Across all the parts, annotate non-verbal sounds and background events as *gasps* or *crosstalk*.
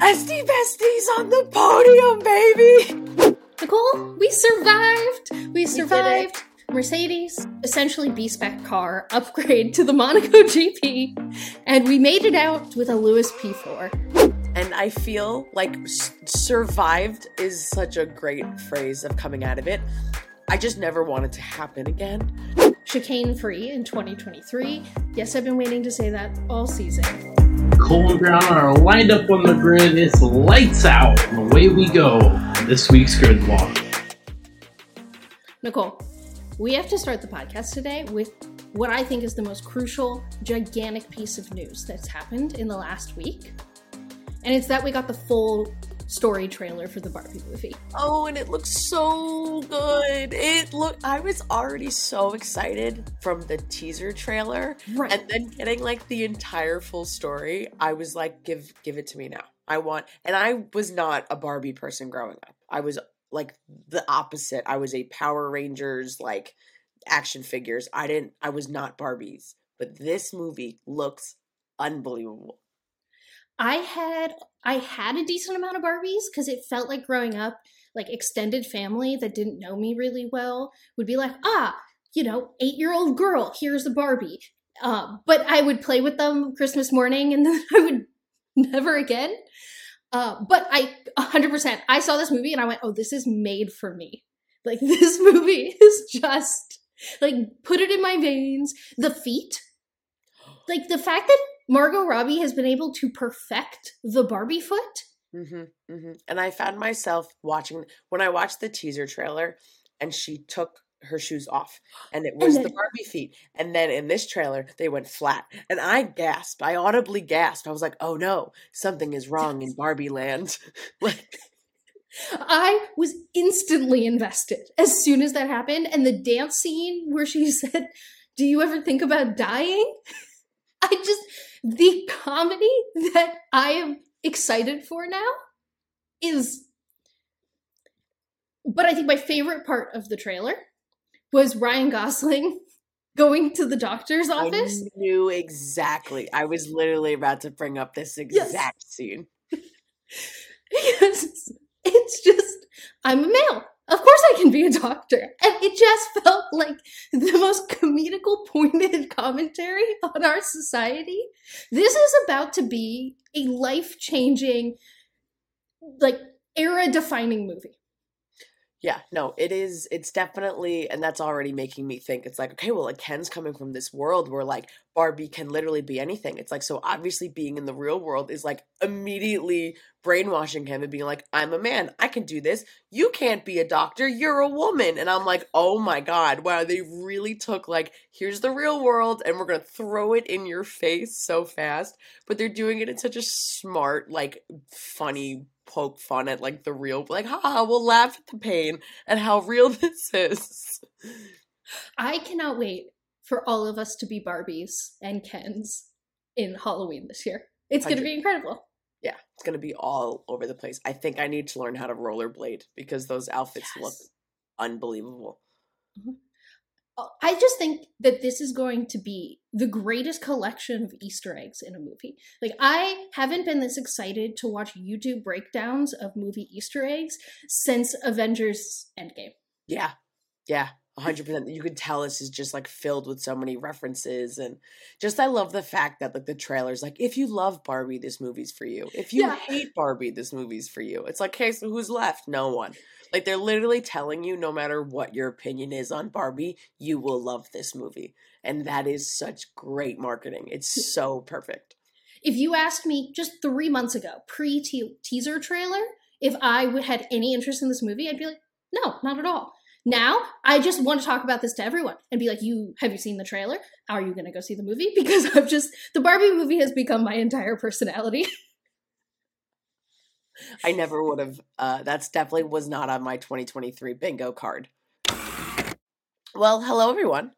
Estie besties on the podium, baby. Nicole, we survived. We survived. Mercedes, essentially B spec car *laughs* upgrade to the Monaco *laughs* GP, and we made it out with a Lewis P4. And I feel like survived is such a great phrase of coming out of it. I just never want it to happen again. Chicane free in 2023. Yes, I've been waiting to say that all season. Cole and Brown are lined up on the grid. It's lights out. And away we go. This week's grid walk. Nicole, we have to start the podcast today with what I think is the most crucial, gigantic piece of news that's happened in the last week. And it's that we got the full story trailer for the Barbie movie. Oh, and it looks so good. It look I was already so excited from the teaser trailer. Right. And then getting like the entire full story, I was like, give give it to me now. I want and I was not a Barbie person growing up. I was like the opposite. I was a Power Rangers like action figures. I didn't I was not Barbies. But this movie looks unbelievable. I had I had a decent amount of Barbies because it felt like growing up, like extended family that didn't know me really well would be like, ah, you know, eight year old girl, here's a Barbie. Uh, but I would play with them Christmas morning and *laughs* then I would never again. Uh, but I 100%, I saw this movie and I went, oh, this is made for me. Like, *laughs* this movie is just like, put it in my veins. The feet, like, the fact that Margot Robbie has been able to perfect the Barbie foot. hmm hmm And I found myself watching when I watched the teaser trailer, and she took her shoes off, *gasps* and it was the then- Barbie feet. And then in this trailer, they went flat, and I gasped. I audibly gasped. I was like, "Oh no, something is wrong in Barbie Land!" *laughs* like, I was instantly invested as soon as that happened. And the dance scene where she *laughs* said, Do you ever think about dying? *laughs* I just, the comedy that I am excited for now is. But I think my favorite part of the trailer was Ryan Gosling *laughs* going to the doctor's office. I knew exactly. I was literally about to bring up this exact scene. *laughs* because it's just I'm a male. Of course I can be a doctor. And it just felt like the most comedical pointed *laughs* commentary on our society. This is about to be a life-changing like era defining movie. Yeah, no, it is. It's definitely, and that's already making me think. It's like, okay, well, like Ken's coming from this world where like Barbie can literally be anything. It's like, so obviously being in the real world is like immediately brainwashing him and being like, I'm a man, I can do this. You can't be a doctor, you're a woman. And I'm like, oh my God, wow, they really took like, here's the real world and we're gonna throw it in your face so fast. But they're doing it in such a smart, like funny poke fun at like the real like haha we'll laugh at the pain and how real *laughs* this is I cannot wait for all of us to be Barbies and Kens in Halloween this year. It's going to be incredible. yeah it's gonna be all over the place i think i need to learn how to rollerblade because those outfits look Yes. unbelievable Uh, I just think that this is going to be the greatest collection of Easter eggs in a movie. Like, I haven't been this excited to watch YouTube breakdowns of movie Easter eggs since Avengers Endgame. yeah yeah 100% that you could tell this is just like filled with so many references and just i love the fact that like the trailers like if you love barbie this movie's for you. If you Yeah. hate barbie this movie's for you. It's like okay so who's left? No one. Like they're literally telling you no matter what your opinion is on barbie you will love this movie. And that is such great marketing. It's so perfect. If you asked me just three months ago, pre teaser trailer, if I would had any interest in this movie, I'd be like, no, not at all. Now I just want to talk about this to everyone and be like, "You have you seen the trailer? Are you going to go see the movie?" *laughs* Because I've just the Barbie movie has become my entire personality. *laughs* I never would have. Uh, that's definitely was not on my 2023 bingo card. Well, hello everyone.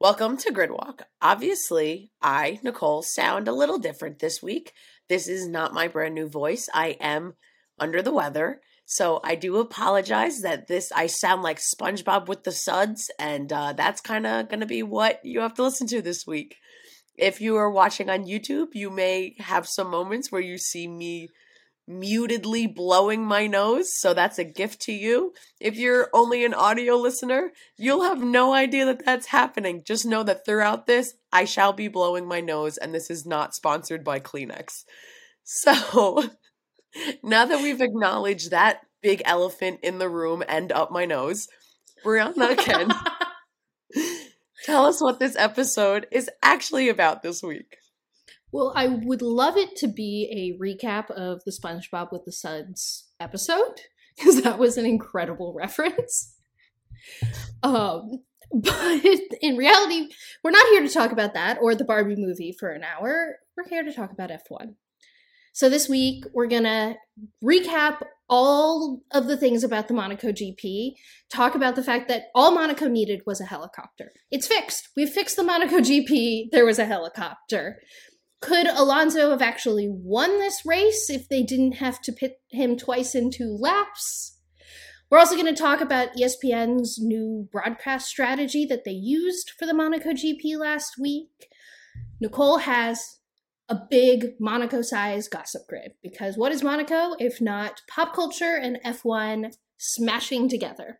Welcome to Gridwalk. Obviously, I, Nicole, sound a little different this week. This is not my brand new voice. I am under the weather. So I do apologize that this I sound like SpongeBob with the suds, and uh, that's kind of going to be what you have to listen to this week. If you are watching on YouTube, you may have some moments where you see me mutedly blowing my nose. So that's a gift to you. If you're only an audio listener, you'll have no idea that that's happening. Just know that throughout this, I shall be blowing my nose, and this is not sponsored by Kleenex. *laughs* So now that we've acknowledged that big elephant in the room and up my nose, Briana can *laughs* tell us what this episode is actually about this week. Well, I would love it to be a recap of the SpongeBob with the Suds episode because that was an incredible reference. Um, but in reality, we're not here to talk about that or the Barbie movie for an hour. We're here to talk about F1. So this week, we're going to recap all of the things about the Monaco GP, talk about the fact that all Monaco needed was a helicopter. It's fixed. We've fixed the Monaco GP. There was a helicopter. Could Alonso have actually won this race if they didn't have to pit him twice in two laps? We're also going to talk about ESPN's new broadcast strategy that they used for the Monaco GP last week. Nicole has a big Monaco size gossip grid because what is Monaco if not pop culture and F1 smashing together?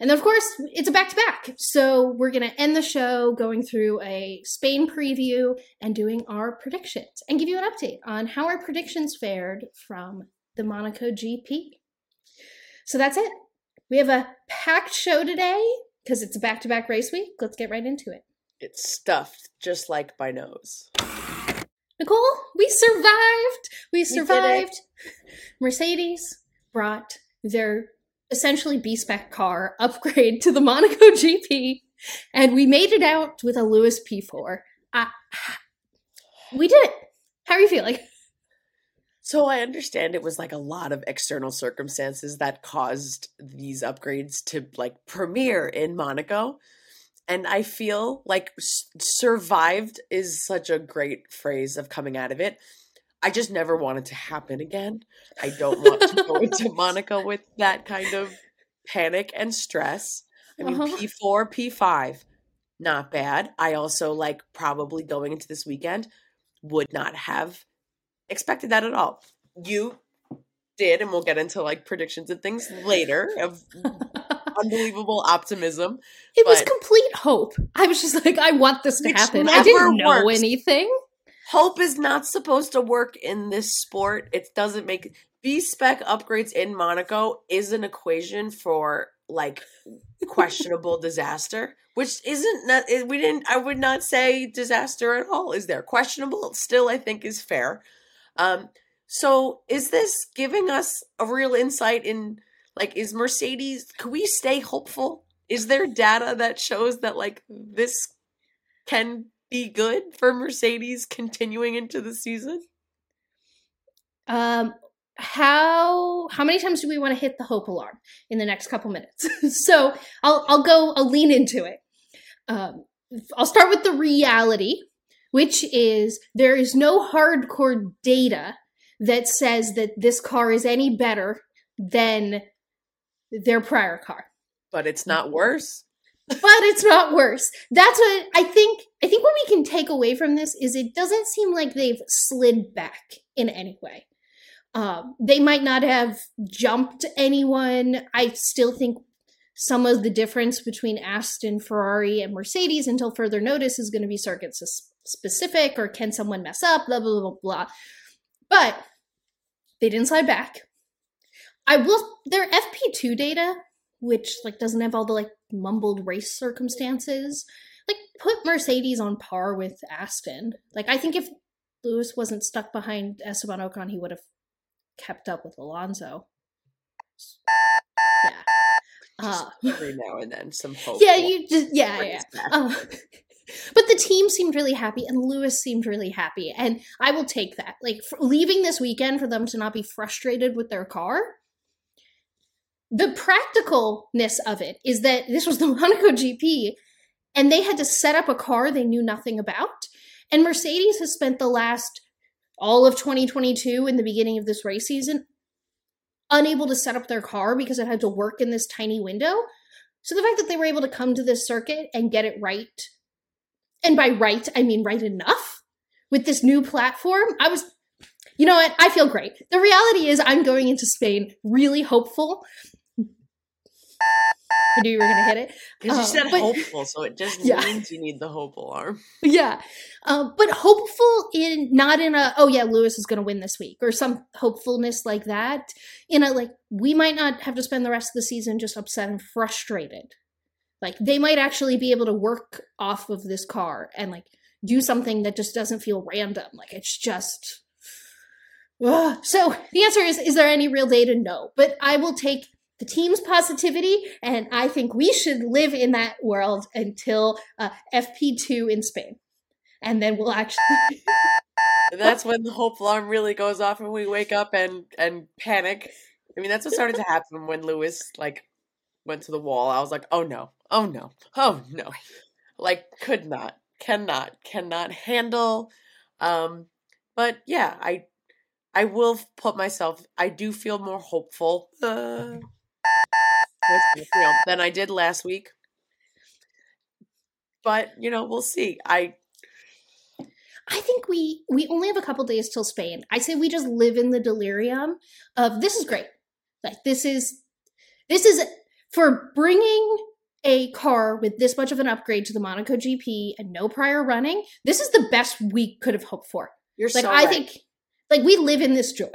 And of course, it's a back to back. So we're going to end the show going through a Spain preview and doing our predictions and give you an update on how our predictions fared from the Monaco GP. So that's it. We have a packed show today because it's a back to back race week. Let's get right into it. It's stuffed just like my nose. Nicole, we survived. We survived. Mercedes brought their essentially B spec car upgrade to the Monaco *laughs* GP, and we made it out with a Lewis P4. Uh, *sighs* we did it. How are you feeling? So I understand it was like a lot of external circumstances that caused these upgrades to like premiere in Monaco. And I feel like survived is such a great phrase of coming out of it. I just never want it to happen again. I don't want to go *laughs* into Monaco with that kind of panic and stress. I mean, Uh-huh. P4, P5, not bad. I also like probably going into this weekend would not have expected that at all. You did, and we'll get into like predictions and things later of *laughs* unbelievable optimism. It was complete hope. I was just like, I want this to happen. I didn't know works. anything. Hope is not supposed to work in this sport. It doesn't make B spec upgrades in Monaco is an equation for like questionable *laughs* disaster, which isn't not, we didn't I would not say disaster at all. Is there questionable? Still, I think is fair. Um, so is this giving us a real insight in like is Mercedes? Can we stay hopeful? Is there data that shows that like this can be good for Mercedes continuing into the season? Um, how how many times do we want to hit the hope alarm in the next couple minutes? *laughs* so I'll I'll go I'll lean into it. Um, I'll start with the reality, which is there is no hardcore data that says that this car is any better than their prior car. But it's not worse. but it's not worse. That's what I think. I think what we can take away from this is it doesn't seem like they've slid back in any way. Um, they might not have jumped anyone. I still think some of the difference between Aston, Ferrari, and Mercedes until further notice is going to be circuit specific or can someone mess up, blah, blah, blah, blah. But they didn't slide back. I will, their FP2 data, which like doesn't have all the like mumbled race circumstances, like put Mercedes on par with Aston. Like I think if Lewis wasn't stuck behind Esteban Ocon, he would have kept up with Alonso. Yeah. Uh, *laughs* Every now and then, some hope. yeah, you just yeah, yeah. Uh, *laughs* but the team seemed really happy, and Lewis seemed really happy, and I will take that. Like leaving this weekend for them to not be frustrated with their car. The practicalness of it is that this was the *laughs* Monaco GP, and they had to set up a car they knew nothing about. And Mercedes has spent the last all of 2022 and the beginning of this race season unable to set up their car because it had to work in this tiny window. So the fact that they were able to come to this circuit and get it right, and by right, I mean right enough, with this new platform, I was You know what? I feel great. The reality is, I'm going into Spain really hopeful. I knew you were going to hit it. Because you Uh, said but- hopeful, so it just *laughs* Yeah. means you need the hope alarm. Yeah. Um, but hopeful in not in a oh yeah Lewis is going to win this week or some hopefulness like that. In a like we might not have to spend the rest of the season just upset and frustrated. Like they might actually be able to work off of this car and like do something that just doesn't feel random. Like it's just. Ugh. *sighs* So the answer is: Is there any real data? No, but I will take the team's positivity, and I think we should live in that world until uh, FP2 in Spain. And then we'll actually. And that's when the hope alarm really goes off and we wake up and and panic. I mean, that's what started to happen when Lewis like went to the wall. I was like, "Oh no. Oh no. Oh no." Like could not, cannot, cannot handle um but yeah, I I will put myself I do feel more hopeful uh, you know, than I did last week. But, you know, we'll see. I I think we we only have a couple days till Spain. I say we just live in the delirium of this is great. Like this is this is for bringing a car with this much of an upgrade to the Monaco GP and no prior running. This is the best we could have hoped for. you're Like so I right. think like we live in this joy.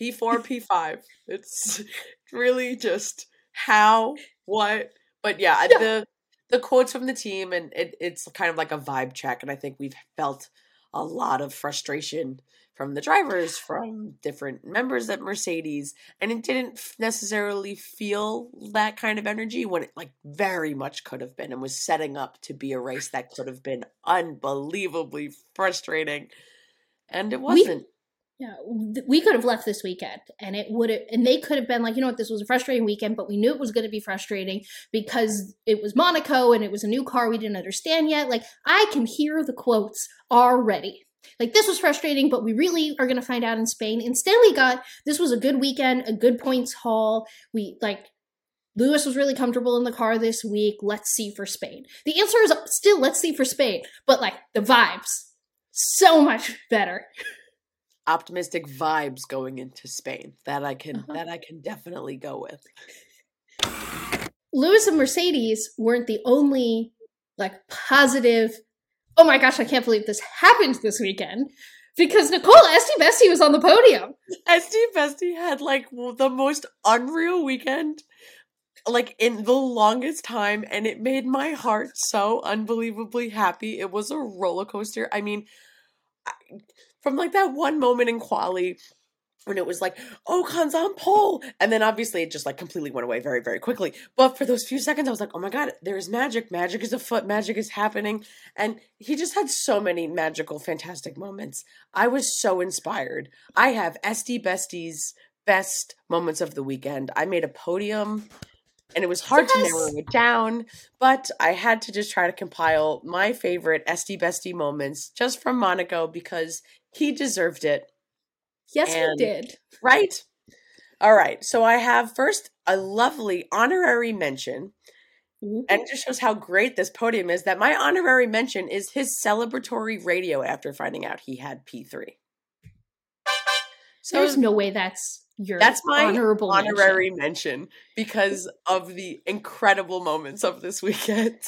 P4, P5. It's *laughs* really just how, what, but yeah, Yeah. the the quotes from the team and it, it's kind of like a vibe check, and I think we've felt a lot of frustration from the drivers, from different members at Mercedes, and it didn't necessarily feel that kind of energy when it like very much could have been and was setting up to be a race that could have been unbelievably frustrating, and it wasn't. Yeah, we could have left this weekend, and it would have, and they could have been like, you know what, this was a frustrating weekend, but we knew it was going to be frustrating because it was Monaco and it was a new car we didn't understand yet. Like, I can hear the quotes already. Like, this was frustrating, but we really are going to find out in Spain. Instead, we got this was a good weekend, a good points haul. We like Lewis was really comfortable in the car this week. Let's see for Spain. The answer is still let's see for Spain, but like the vibes so much better. *laughs* optimistic vibes going into Spain that I can Uh-huh. that I can definitely go with. Lewis and Mercedes weren't the only like positive. Oh my gosh, I can't believe this happened this weekend because Nicole Estie Bestie was on the podium. Estie Bestie had like the most unreal weekend like in the longest time and it made my heart so unbelievably happy. It was a roller coaster. I mean, I, from like that one moment in quali when it was like oh, Ocon's on pole and then obviously it just like completely went away very very quickly. But for those few seconds i was like oh my god there's magic. Magic is afoot. Magic is happening. And he just had so many magical fantastic moments. I was so inspired. I have Estie bestie's best moments of the weekend. I made a podium and it was hard to narrow it down but i had to just try to compile my favorite Estie bestie moments just from monaco because he deserved it Yes, And- he did. Right. All right. So I have first a lovely honorary mention, mm-hmm. and it just shows how great this podium is. That my honorary mention is his celebratory radio after finding out he had P3. So There's no way that's your that's my honorable mention. honorary mention because of the incredible moments of this weekend.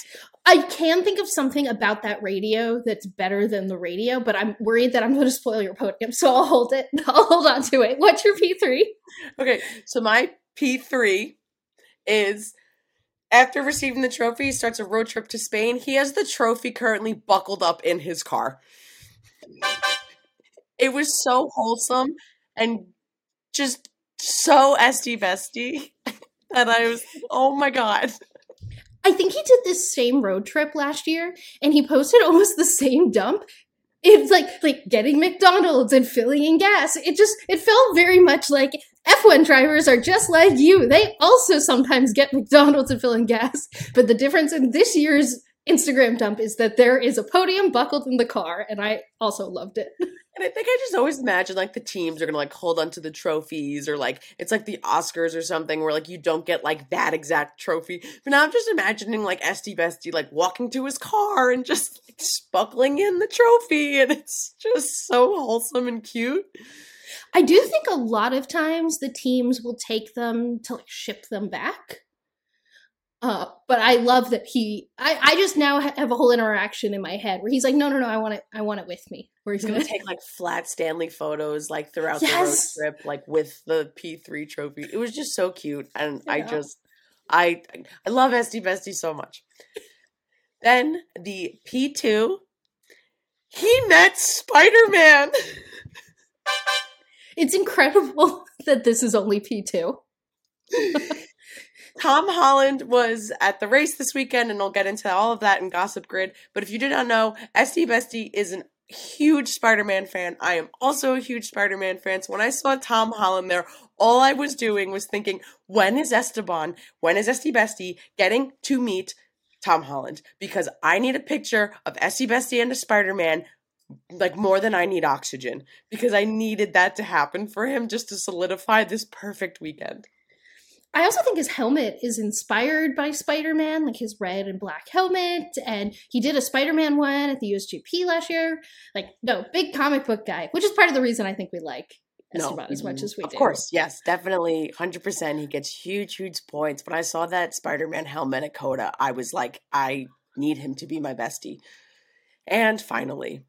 I can think of something about that radio that's better than the radio, but I'm worried that I'm going to spoil your podium, so I'll hold it. *laughs* I'll hold on to it. What's your P3? Okay, so my P3 is after receiving the trophy, he starts a road trip to Spain. He has the trophy currently buckled up in his car. It was so wholesome and just so Estie bestie *laughs* that I was, oh my god. I think he did this same road trip last year, and he posted *laughs* almost the same dump. It's like like getting McDonald's and filling in gas. It just it felt very much like F1 drivers are just like you. They also sometimes get McDonald's and fill in gas. But the difference in this year's Instagram dump is that there is a podium buckled in the car, and I also loved it. *laughs* And I think I just always imagine like the teams are gonna like hold onto the trophies or like it's like the Oscars or something where like you don't get like that exact trophy. But now I'm just imagining like Estie Bestie like walking to his car and just like, in the trophy and it's just so wholesome and cute. I do think a lot of times the teams will take them to like ship them back. Uh, but I love that he. I, I just now have a whole interaction in my head where he's like, "No, no, no, I want it. I want it with me." Where He's gonna *laughs* take like flat Stanley photos like throughout Yes. the road trip, like with the P3 trophy. It was just so cute. And I just I I love Estie Bestie so much. Then the P2, he met Spider-Man. It's incredible *laughs* that this is only P two. *laughs* Tom Holland was at the race this weekend, and I'll get into all of that in Gossip Grid. But if you did not know, Estie Bestie is a huge Spider Man fan. I am also a huge Spider Man fan. So when I saw Tom Holland there, all I was doing was thinking, when is Esteban, when is Estie Bestie getting to meet Tom Holland? Because I need a picture of Estie Bestie and a Spider Man. Like more than I need oxygen because I needed that to happen for him just to solidify this perfect weekend. I also think his helmet is inspired by Spider Man, like his red and black helmet. And he did a Spider Man one at the USGP last year. Like, no, big comic book guy, which is part of the reason I think we like Esteban no, as much as we of do. Of course, yes, definitely. 100%. He gets huge, huge points. When I saw that Spider Man helmet at COTA, I was like, I need him to be my bestie. And finally,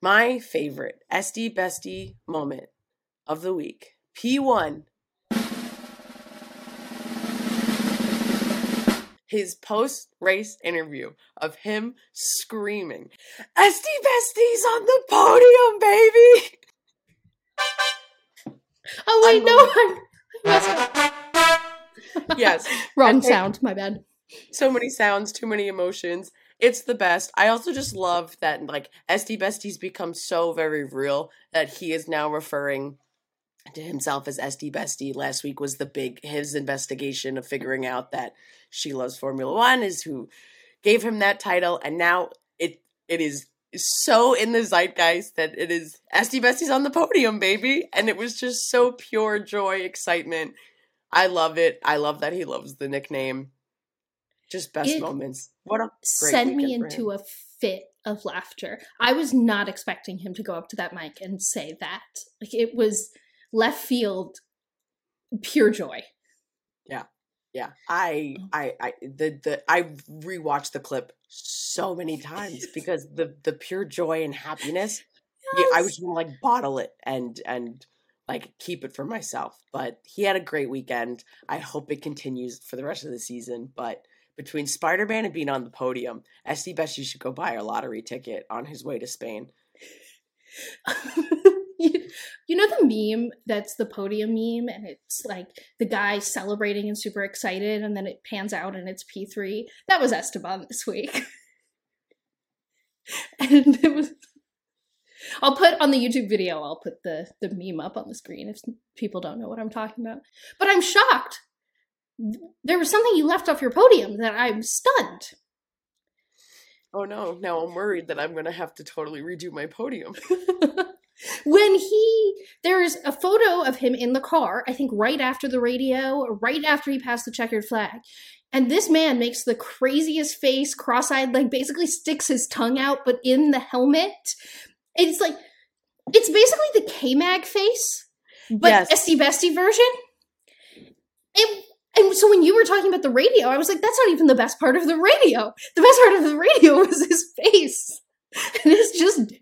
my favorite Estie bestie moment of the week P1 His post race interview of him screaming, Estie Bestie's on the podium, baby! *laughs* Oh, wait, no, I, I messed up. *laughs* *laughs* yes, Wrong Okay. sound, my bad. so many sounds, too many emotions. It's the best. I also just love that like Estie Bestie's become so very real that he is now referring to himself as Estie Bestie. Last week was the big his investigation of figuring out that she loves Formula One is who gave him that title, and now it it is so in the zeitgeist that it is Estie Bestie's on the podium, baby, and it was just so pure joy, excitement. I love it. I love that he loves the nickname. Just best It moments. What a great Sent me into a fit of laughter. I was not expecting him to go up to that mic and say that. Like, it was left field, pure joy. Yeah, I, Oh. I, I, the, the, I rewatched the clip so many times *laughs* because the, the pure joy and happiness. Yeah, I was gonna like bottle it and and like keep it for myself. But he had a great weekend. I hope it continues for the rest of the season. But between Spider Man and being on the podium, Estie Bestie should go buy a lottery ticket on his way to Spain. *laughs* you, *laughs* you know the meme that's the podium meme and it's like the guy celebrating and super excited and then it pans out and it's p3 that was esteban this week. *laughs* And it was i'll put on the youtube video i'll put the the meme up on the screen if people don't know what i'm talking about. But i'm shocked. There was something you left off your podium that i'm stunned. Oh no! Now I'm worried that I'm gonna have to totally redo my podium. *laughs* when he there's a photo of him in the car i think right after the radio right after he passed the checkered flag. And this man makes the craziest face cross-eyed like basically sticks his tongue out but in the helmet. It's like it's basically the k-mag face but Yes. Estie bestie version. It, and so when you were talking about the radio i was like that's not even the best part of the radio. The best part of the radio *laughs* was his face. And it's just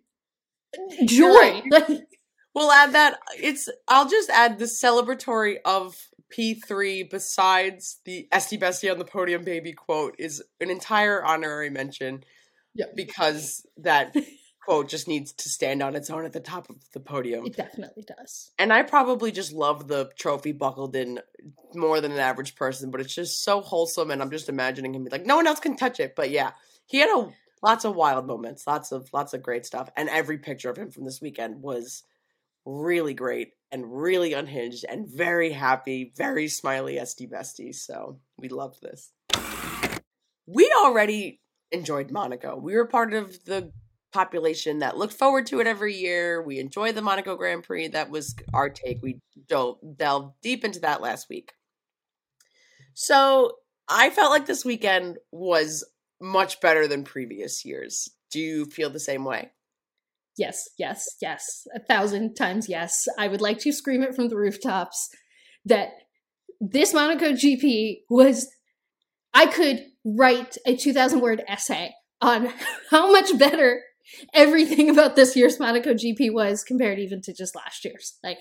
joy right. *laughs* We'll add that. It's. I'll just add the celebratory of P3 besides the Estie Bestie on the podium baby quote is an entire honorary mention. Yeah. Because that quote just needs to stand on its own at the top of the podium. It definitely does. And I probably just love the trophy buckled in more than an average person, but it's just so wholesome and I'm just imagining him be like, no one else can touch it. But yeah, he had a lots of wild moments, lots of lots of great stuff. And every picture of him from this weekend was really great and really unhinged and very happy, very smiley Estie bestie. So we loved this. We already enjoyed Monaco. We were part of the population that looked forward to it every year. We enjoyed the Monaco Grand Prix. That was our take. We dove, delved deep into that last week. So I felt like this weekend was much better than previous years. Do you feel the same way? Yes, yes, yes. A thousand times yes. I would like to scream it from the rooftops that this Monaco GP was. I could write a 2,000 word essay on *laughs* how much better everything about this year's Monaco GP was compared even to just last year's. Like,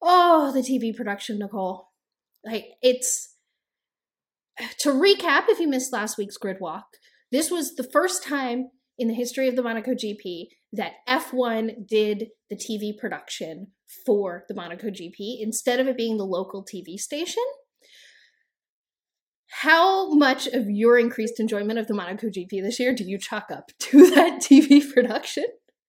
oh, the TV production, Nicole. Like, it's to recap if you missed last week's grid walk, this was the first time in the history of the Monaco GP that F1 did the TV production for the Monaco GP instead of it being the local TV station. How much of your increased enjoyment of the Monaco GP this year do you chalk up *laughs* to that TV production?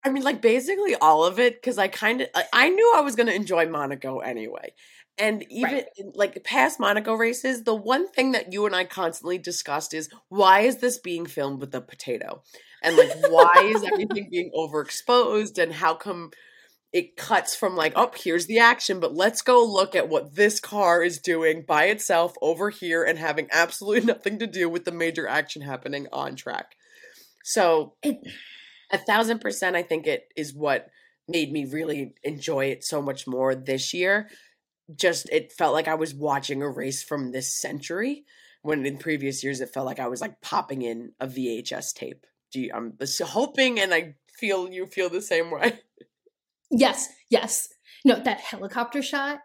I mean, like basically all of it, because I kind of I knew I was going to enjoy Monaco anyway, and even Right. like past Monaco races, the one thing that you and I constantly discussed is why is this being filmed with a potato, and like why is everything being overexposed, and how come it cuts from like oh here's the action, but let's go look at what this car is doing by itself over here and having absolutely *laughs* nothing to do with the major action happening on track. So It- a thousand percent, I think it is what made me really enjoy it so much more this year. Just it felt like I was watching a race from this century. When in previous years it felt like I was like popping in a VHS tape. Do you, I'm hoping, and I feel you feel the same way. Yes, yes. No, that helicopter shot.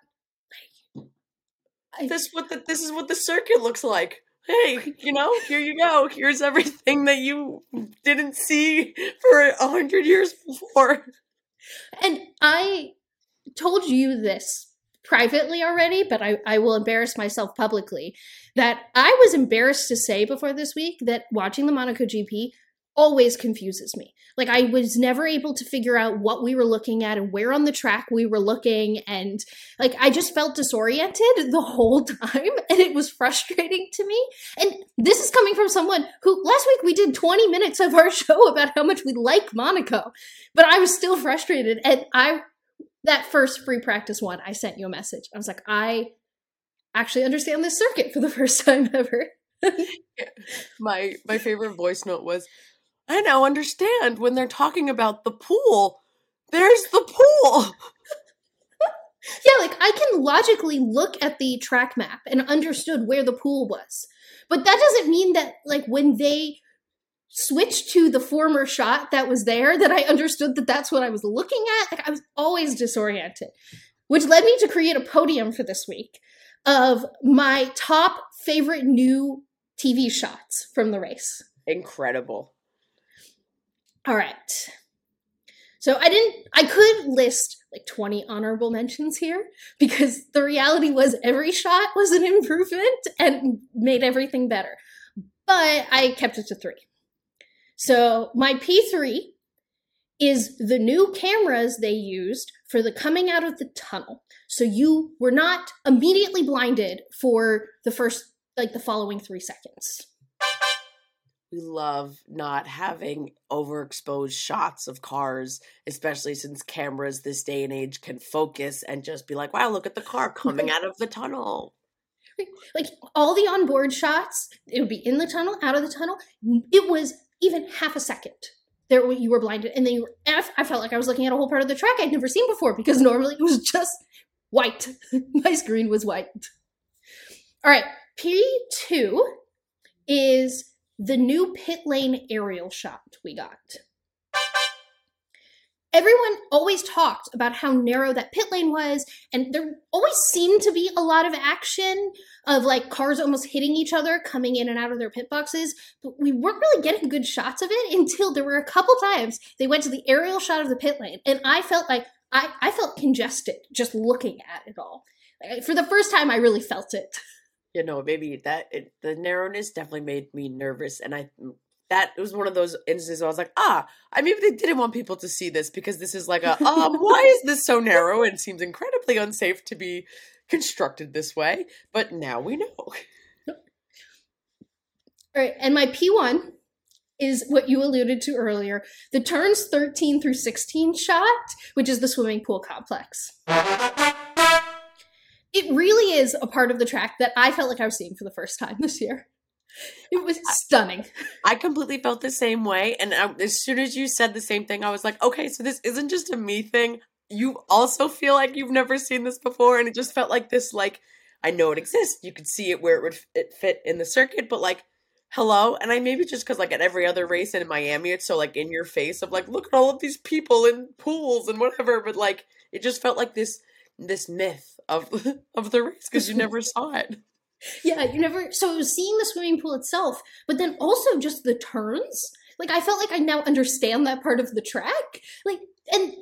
I- This what the, this is what the circuit looks like. Hey, you know, here you go. Here's everything that you didn't see for a hundred years before. And I told you this privately already, but I, I will embarrass myself publicly that I was embarrassed to say before this week that watching the Monaco GP always confuses me. Like I was never able to figure out what we were looking at and where on the track we were looking and like I just felt disoriented the whole *laughs* time and it was frustrating to me. And this is coming from someone who last week we did 20 minutes of our *laughs* show about how much we like Monaco, but I was still frustrated and I that first free practice one, I sent you a message. I was like, I actually understand this circuit for the *laughs* first time ever. *laughs* my my favorite voice note was i now understand when they're talking about the pool there's the pool *laughs* Yeah, like I can logically look at the track map and understood where the pool was. But that doesn't mean that like when they switched to the former shot that was there that I understood that that's what I was looking at. Like I was always disoriented. Which led me to create a podium for this week of my top favorite new TV shots from the race. incredible All right. So I didn't I could list like 20 honorable mentions here because the reality was every shot was an improvement and made everything better. But I kept it to 3. So my P3 is the new cameras they used for the coming out of the tunnel. So you were not immediately blinded for the first like the following 3 seconds. we love not having overexposed shots of cars especially since cameras this day and age can focus and just be like wow look at the car coming out of the tunnel *laughs* like all the onboard shots it would be in the tunnel out of the tunnel it was even half a second. There you were blinded and then you were, I felt like i was looking at a whole part of the track i'd never seen before because normally it was just white. *laughs* My screen was white. All right p2 is the new pit lane aerial shot we got everyone always talked about how narrow that pit lane was and there always seemed to be a lot of action of like cars almost hitting each other coming in and out of their pit boxes but we weren't really getting good shots of it until there were a couple times they went to the aerial shot of the pit lane and i felt like i, I felt congested just looking at it all. Like, for the first time i really felt it. You know maybe that it, the narrowness definitely made me nervous and i that was one of those instances where i was like ah i maybe they didn't want people to see this because this is like a *laughs* um why is this so narrow and seems incredibly unsafe to be constructed this way but now we know *laughs* all right and my p1 is what you alluded to earlier the turns 13 through 16 shot, which is the swimming pool complex. It really is a part of the track that I felt like I was seeing for the first time this year. It was stunning. I completely felt the same way. And I, as soon as you said the same thing, I was like, okay, so this isn't just a me thing. You also feel like you've never seen this before. And it just felt like this, like, I know it exists. You could see it where it would it fit in the circuit, but like, hello. And I maybe just because, like, at every other race in Miami, it's so, like, in your face of, like, look at all of these people in pools and whatever. But, like, it just felt like this this myth of *laughs* of the race because you *laughs* never saw it. Yeah, you never. So it was seeing the swimming pool itself, but then also just the turns. Like I felt like I now understand that part of the track. Like, and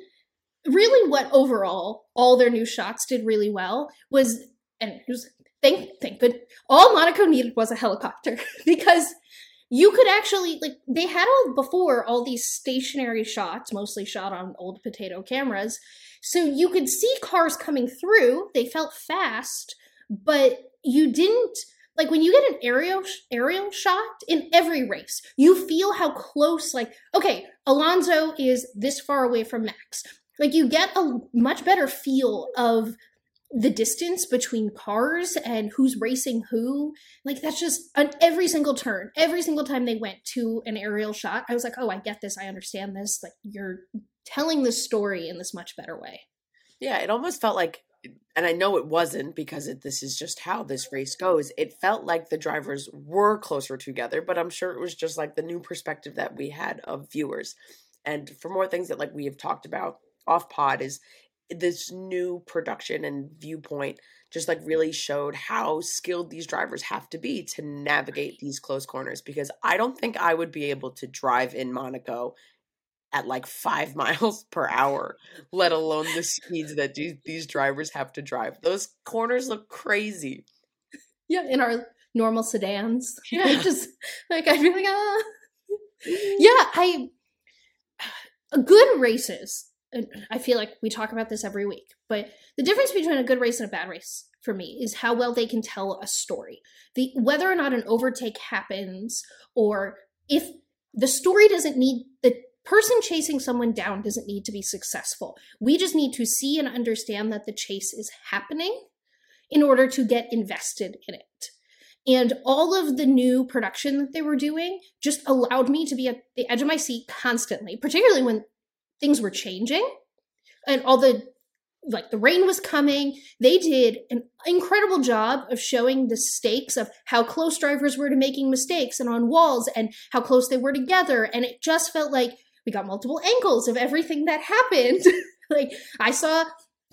really, what overall all their new shots did really well was, and it was thank thank good. All Monaco needed was a helicopter *laughs* because you could actually like they had all before all these stationary shots, mostly shot on old potato cameras. So you could see cars coming through. They felt fast, but you didn't like when you get an aerial aerial shot in every race you feel how close like okay alonso is this far away from max. Like you get a much better feel of the distance between cars and who's racing who. Like that's just on every single turn every single time they went to an aerial shot i was like oh i get this i understand this like you're telling this story in this much better way. Yeah it almost felt like and I know it wasn't because it, this is just how this race goes. It felt like the drivers were closer together, but I'm sure it was just like the new perspective that we had of viewers. And for more things that like we have talked about off pod is this new production and viewpoint just like really showed how skilled these drivers have to be to navigate these close corners because I don't think I would be able to drive in Monaco at like five *laughs* miles per hour, let alone the speeds that these, these drivers have to drive. Those corners look crazy. Yeah, in our normal sedans. *laughs* Yeah, just like I feel like, ah. yeah, I *sighs* good races. And I feel like we talk about this every week, but the difference between a good race and a bad race for me is how well they can tell a story. The whether or not an overtake happens, or if the story doesn't need person chasing someone down doesn't need to be successful. We just need to see and understand that the chase is happening in order to get invested in it. And all of the new production that they were doing just allowed me to be at the edge of my seat constantly, particularly when things were changing and all the like the rain was coming. They did an incredible job of showing the stakes of how close drivers were to making mistakes and on walls and how close they were together. And it just felt like we got multiple angles of everything that happened. *laughs* like I saw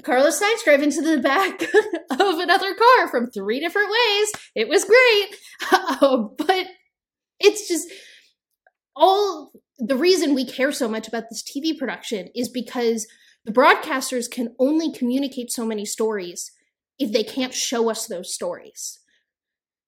Carlos Sainz drive into the back *laughs* of another car from three different ways. It was great. Uh, *laughs* but it's just all the reason we care so much about this TV production is because the broadcasters can only communicate so many stories if they can't show us those stories.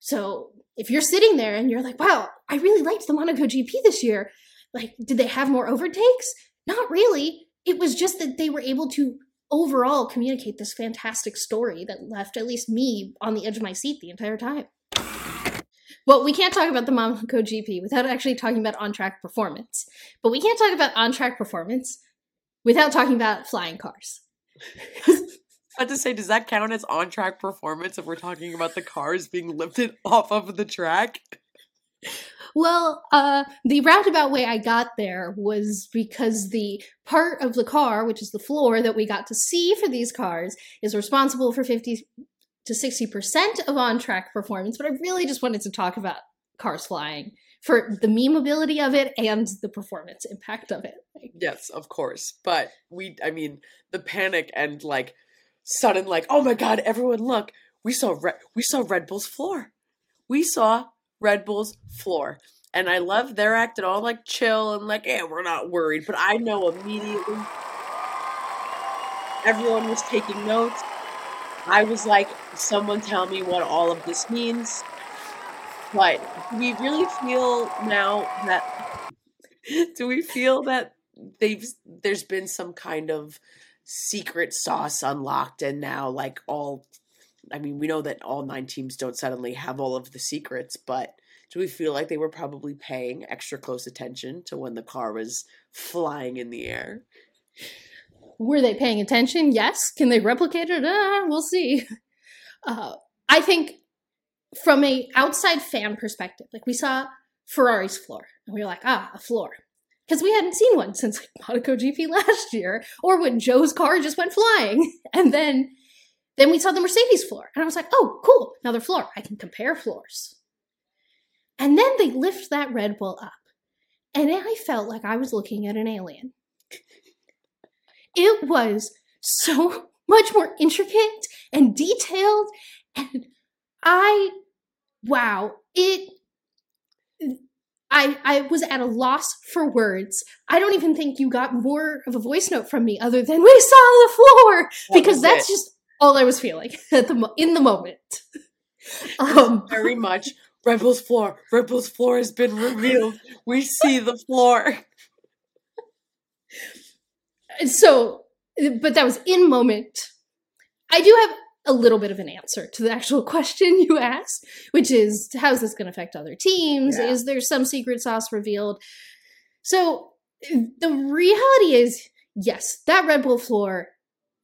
So if you're sitting there and you're like, wow, I really liked the Monaco GP this year, like did they have more overtakes? Not really. It was just that they were able to overall communicate this fantastic story that left at least me on the edge of my seat the entire time. Well we can't talk about the monaco gp without actually talking about on-track performance. But we can't talk about on-track performance without talking about flying cars. *laughs* I had to say, does that count as on track performance if we're talking about the cars being lifted off of the track? Well, uh, the roundabout way I got there was because the part of the car, which is the floor that we got to see for these cars, is responsible for 50 to 60% of on track performance. But I really just wanted to talk about cars flying for the memeability of it and the performance impact of it. Yes, of course. But we, I mean, the panic and like sudden, like, oh my God, everyone look, we saw, Red, we saw Red Bull's floor. We saw Red Bull's floor. And I love their acting all like chill and like, yeah, we're not worried. But I know immediately everyone was taking notes. I was like, someone tell me what all of this means. But we really feel now that *laughs* do we feel that they've there's been some kind of secret sauce unlocked and now like all I mean, we know that all nine teams don't suddenly have all of the secrets, but do we feel like they were probably paying extra close attention to when the car was flying in the air? Were they paying attention? Yes. Can they replicate it? Uh, we'll see. *laughs* Uh, I think from a outside fan perspective, like we saw Ferrari's floor, and we were like, ah, a floor. Because we hadn't seen one since like, *laughs* Monaco GP last year, or when Zhou's car just went flying. *laughs* And then then we saw the Mercedes floor. And I was like, oh, cool, another floor. I can compare floors. And then they lift that Red Bull up. And I felt like I was looking at an alien. *laughs* It was so *laughs* much more intricate and detailed. And I, wow, it. I, I was at a loss for words. I don't even think you got more of a voice note from me other than we saw the floor That because that's it. just all I was feeling *laughs* at the mo- in the moment. *laughs* Um, Very *laughs* much. Red Bull's floor. Red Bull's floor has been revealed. We see the floor. so but that was in moment i do have a little bit of an answer to the actual question you asked which is how's this going to affect other teams Yeah. is there some secret sauce revealed so the reality is yes that red bull floor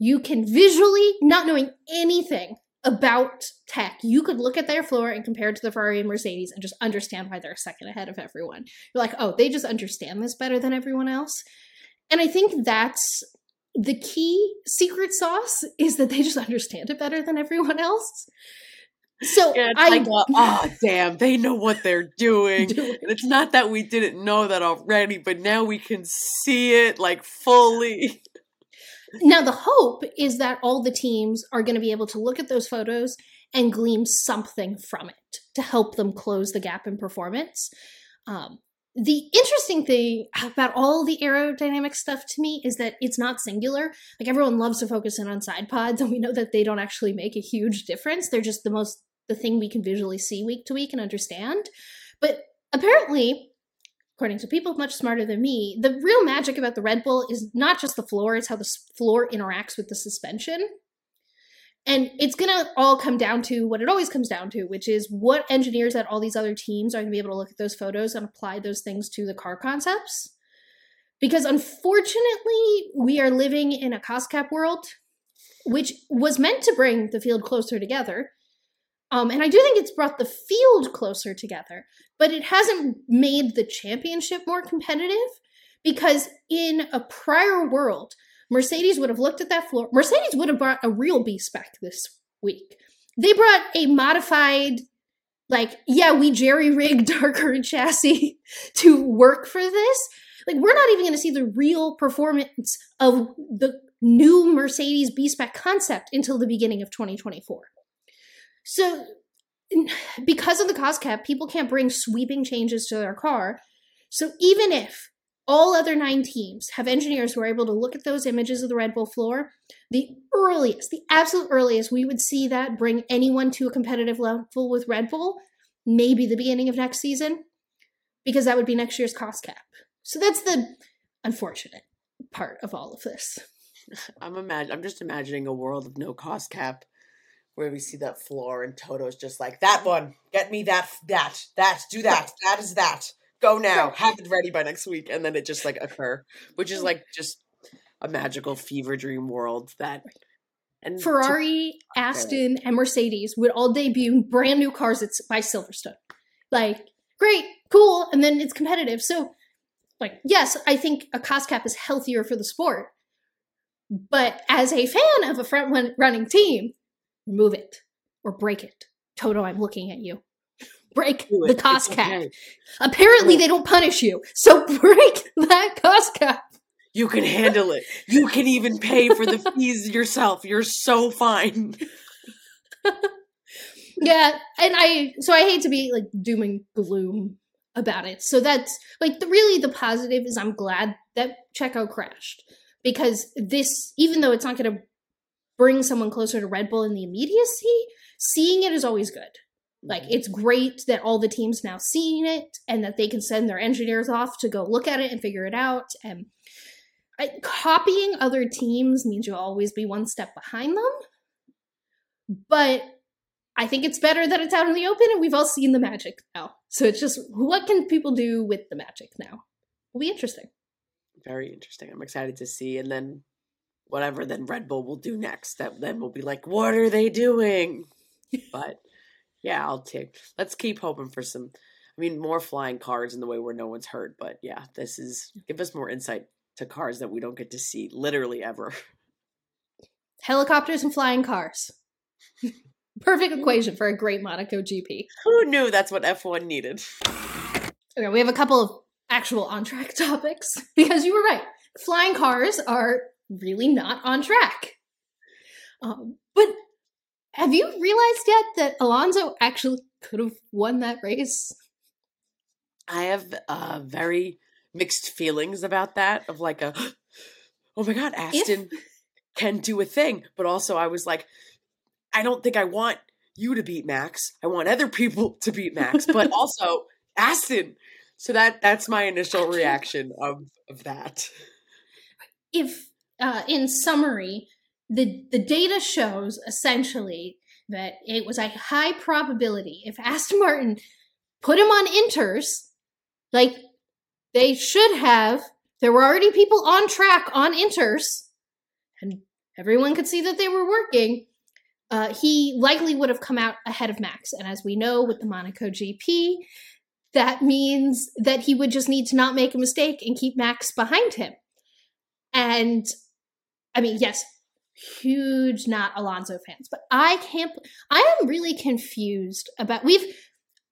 you can visually not knowing anything about tech you could look at their floor and compare it to the ferrari and mercedes and just understand why they're a second ahead of everyone you're like oh they just understand this better than everyone else and I think that's the key secret sauce is that they just understand it better than everyone else. So Yeah, I like, *laughs* oh, damn, they know what they're doing. *laughs* do- And it's not that we didn't know that already, but now we can see it like fully. Now the hope is that all the teams are going to be able to look at those photos and glean something from it to help them close the gap in performance. Um, the interesting thing about all the aerodynamic stuff to me is that it's not singular. Like everyone loves to focus in on side pods, and we know that they don't actually make a huge difference. They're just the most the thing we can visually see week to week and understand. But apparently, according to people much smarter than me, the real magic about the Red Bull is not just the floor; it's how the floor interacts with the suspension. And it's going to all come down to what it always comes down to, which is what engineers at all these other teams are going to be able to look at those photos and apply those things to the car concepts. Because unfortunately, we are living in a cost cap world, which was meant to bring the field closer together. Um, and I do think it's brought the field closer together, but it hasn't made the championship more competitive because in a prior world, Mercedes would have looked at that floor. Mercedes would have brought a real B spec this week. They brought a modified, like, yeah, we jerry rigged current *laughs* chassis to work for this. Like, we're not even going to see the real performance of the new Mercedes B spec concept until the beginning of 2024. So, *sighs* because of the cost cap, people can't bring sweeping changes to their car. So, even if all other nine teams have engineers who are able to look at those images of the Red Bull floor. The earliest, the absolute earliest we would see that bring anyone to a competitive level with Red Bull, maybe the beginning of next season, because that would be next year's cost cap. So that's the unfortunate part of all of this. *laughs* I'm imagine I'm just imagining a world of no cost cap where we see that floor and Toto's just like that one, get me that that that do that that is that go now *laughs* have it ready by next week and then it just like occur, which is like just a magical fever dream world that and to- Ferrari, Aston, and Mercedes would all debut brand new cars at, by Silverstone. Like, great, cool, and then it's competitive. So, like, yes, I think a cost cap is healthier for the sport. But as a fan of a front run- running team, remove it or break it. Toto, I'm looking at you. Break the cost cap. okay. Apparently, they don't punish you. So *laughs* break that cost cap. You can handle it. You can even pay for the *laughs* fees yourself. You're so fine. Yeah, and I so I hate to be like doom and gloom about it. So that's like the really the positive is I'm glad that Checo crashed because this even though it's not going to bring someone closer to Red Bull in the immediacy, seeing it is always good. Like mm-hmm. it's great that all the teams now seeing it and that they can send their engineers off to go look at it and figure it out and I, copying other teams means you'll always be one step behind them. But I think it's better that it's out in the open and we've all seen the magic now. So it's just what can people do with the magic now? Will be interesting. Very interesting. I'm excited to see. And then whatever then Red Bull will do next, that then we'll be like, what are they doing? but yeah, I'll take. Let's keep hoping for some. I mean, more flying cars in the way where no one's hurt. But yeah, this is give us more insight to cars that we don't get to see literally ever. Helicopters and flying cars. *laughs* Perfect equation for a great Monaco GP. Who knew that's what F1 needed? Okay, we have a couple of actual on track *laughs* topics because you were right. Flying cars are really not on track. Um, but have you realized yet that Alonso actually could have won that race? I have uh, very mixed feelings about that. Of like a, *gasps* oh my god, Aston if... can do a thing, but also I was like, I don't think I want you to beat Max. I want other people to beat Max, but *laughs* also Aston. So that that's my initial reaction of of that. If uh, in summary, the the data shows essentially that it was a high probability if Aston Martin put him on inters, like they should have. There were already people on track on inters, and everyone could see that they were working. Uh, he likely would have come out ahead of Max. And as we know with the Monaco GP, that means that he would just need to not make a mistake and keep Max behind him. And I mean, yes, huge not Alonso fans, but I can't, I am really confused about, we've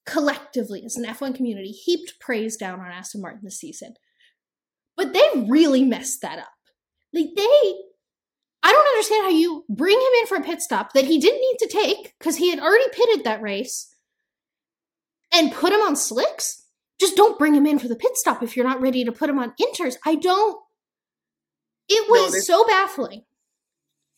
collectively as an F1 community heaped praise down on Aston Martin this season, but they really messed that up. Like they, I don't understand how you bring him in for a pit stop that he didn't need to take because he had already pitted that race and put him on slicks. Just don't bring him in for the pit stop if you're not ready to put him on inters. I don't it was no, so baffling.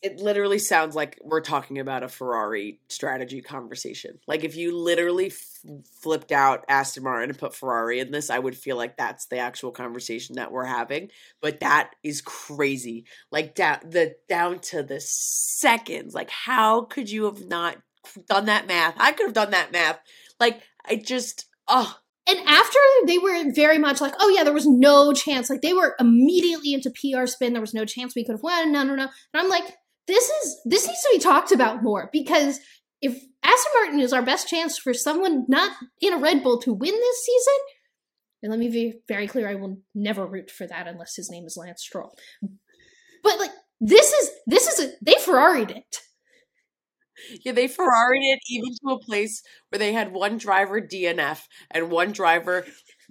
It literally sounds like we're talking about a Ferrari strategy conversation. Like if you literally f- flipped out Aston Martin and put Ferrari in this, I would feel like that's the actual conversation that we're having. But that is crazy. Like down the down to the seconds. Like how could you have not done that math? I could have done that math. Like I just oh and after they were very much like, oh yeah, there was no chance. Like they were immediately into PR spin. There was no chance we could have won. No, no, no. And I'm like, this is this needs to be talked about more because if Aston Martin is our best chance for someone not in a Red Bull to win this season, and let me be very clear, I will never root for that unless his name is Lance Stroll. But like this is this is a they Ferrari'd it. Yeah, they Ferrari'd it even to a place where they had one driver DNF and one driver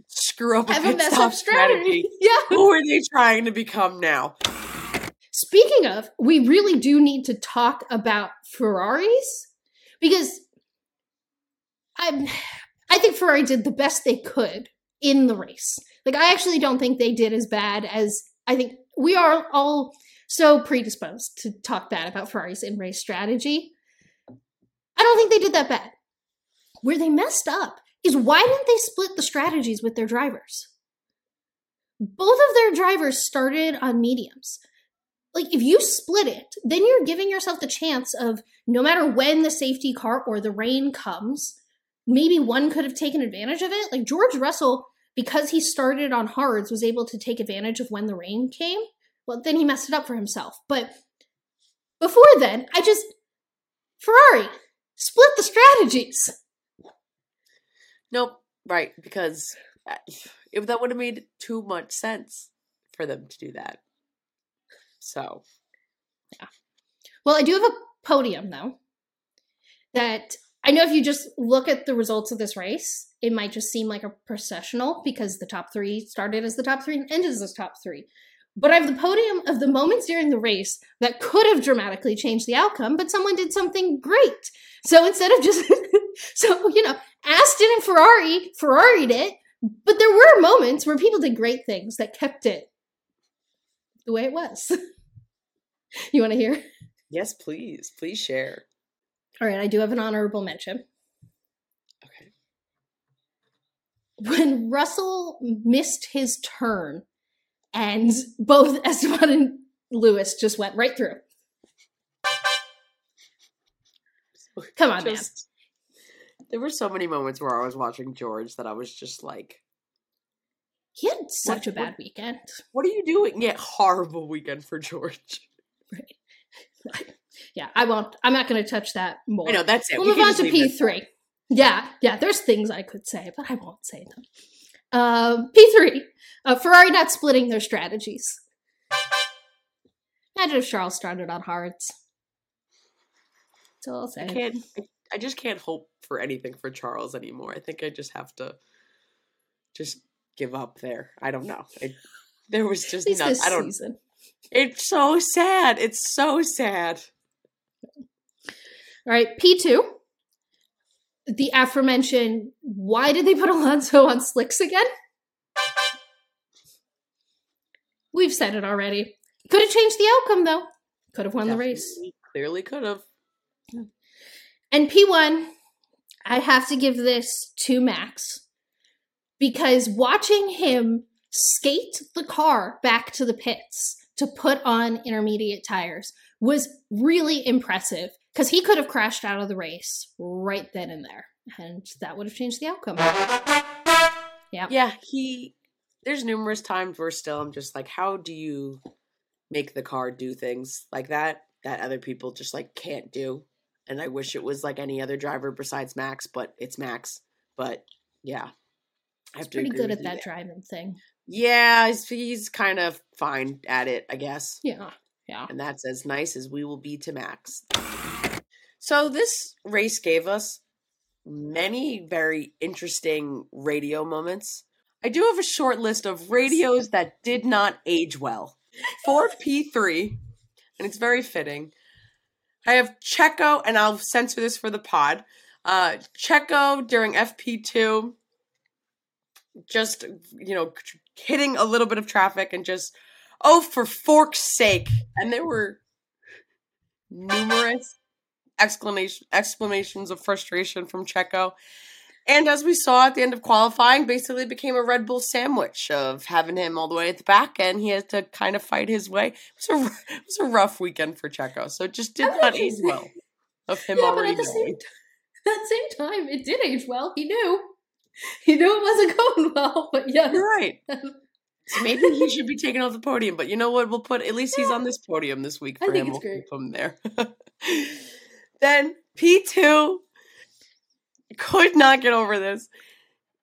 screw up a Have pit a stop strategy. strategy. *laughs* Yeah. Who are they trying to become now? Speaking of, we really do need to talk about Ferraris because I'm I think Ferrari did the best they could in the race. Like I actually don't think they did as bad as I think we are all so predisposed to talk bad about Ferrari's in race strategy. I don't think they did that bad. Where they messed up is why didn't they split the strategies with their drivers? Both of their drivers started on mediums. Like, if you split it, then you're giving yourself the chance of no matter when the safety car or the rain comes, maybe one could have taken advantage of it. Like, George Russell, because he started on hards, was able to take advantage of when the rain came. Well, then he messed it up for himself. But before then, I just. Ferrari, Split the strategies. Nope. Right, because uh, if that would have made too much sense for them to do that. So, yeah. Well, I do have a podium though. That I know if you just look at the results of this race, it might just seem like a processional because the top three started as the top three and ended as the top three. But I have the podium of the moments during the race that could have dramatically changed the outcome, but someone did something great. So instead of just, *laughs* so, you know, Aston and Ferrari, Ferrari'd it, but there were moments where people did great things that kept it the way it was. *laughs* you want to hear? Yes, please. Please share. All right, I do have an honorable mention. Okay. When Russell missed his turn and both *laughs* Esteban and Lewis just went right through. Come on, just, There were so many moments where I was watching George that I was just like, He had such What- a bad weekend. "What are you doing?" Yeah, horrible weekend for George. *laughs* Yeah, I won't. I'm not going to touch that more. I know that's it. We'll We move on to. P3. Yeah, yeah, there's things I could say, but I won't say them. Um, P3. Uh, Ferrari not splitting their strategies. Imagine if Charles started on hards. That's all I'll say. I can't. I, just can't hope for anything for Charles anymore. I think I just have to just give up there. I don't know. It, there was just nothing. I don't. season. It's so sad. It's so sad. All right, P2. The aforementioned, why did they put Alonso on slicks again? We've said it already. Could have changed the outcome, though. Could have won the race. Clearly could have. And P1, I have to give this to Max because watching him skate the car back to the pits to put on intermediate tires was really impressive because he could have crashed out of the race right then and there. And that would have changed the outcome. Yeah, Yeah, he. There's numerous times where still I'm just like, how do you make the car do things like that that other people just like can't do? And I wish it was like any other driver besides Max, but it's Max. But yeah, I He's pretty good at that there. driving thing. Yeah, he's, he's kind of fine at it, I guess. Yeah. Yeah. And that's as nice as we will be to Max. So this race gave us many very interesting radio moments. I do have a short list of radios that did not age well. For P3, and it's very fitting. I have Checo, and I'll censor this for the pod. Uh, Checo during FP2, just, you know, hitting a little bit of traffic and just oh for fork's sake and there were numerous exclamation exclamations of frustration from checo and as we saw at the end of qualifying basically became a red bull sandwich of having him all the way at the back and he had to kind of fight his way it was a, *laughs* it was a rough weekend for checo so it just did I not age well of him Yeah, but at the same. *laughs* That same time, it did age well. He knew. He knew it wasn't *laughs* going well, but yes. You're right So maybe he should be taken off the podium, but you know what? We'll put at least he's on this podium this week I for think him. it's we'll great. keep him there. *laughs* then P two could not get over this.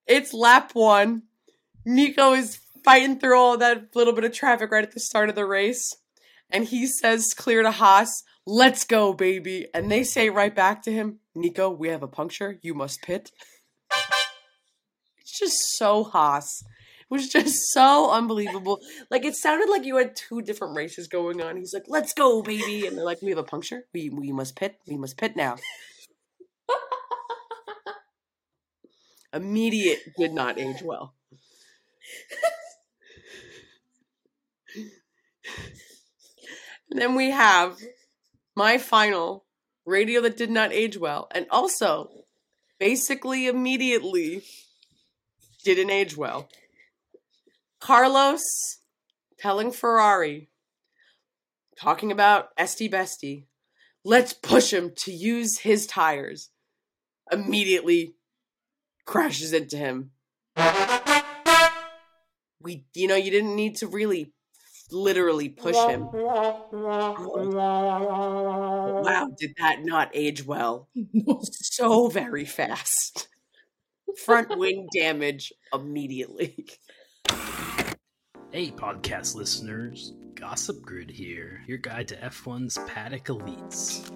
It's lap one. Nico is fighting through all that little bit of traffic right at the start of the race, and he says clear to Haas, "Let's go, baby!" And they say right back to him, "Nico, we have a puncture. You must pit." It's just so Haas. Was just so unbelievable. Like it sounded like you had two different races going on. He's like, "Let's go, baby," and they're like, "We have a puncture. We we must pit. We must pit now." Immediate did not age well. Then we have my final radio that did not age well, and also basically immediately didn't age well. Carlos telling Ferrari, talking about Estie Bestie, let's push him to use his tires. Immediately crashes into him. We, you know, you didn't need to really literally push him. Wow, did that not age well? *laughs* So very fast. Front wing damage immediately. *laughs* Hey, podcast listeners. Gossip Grid here, your guide to F1's paddock elites.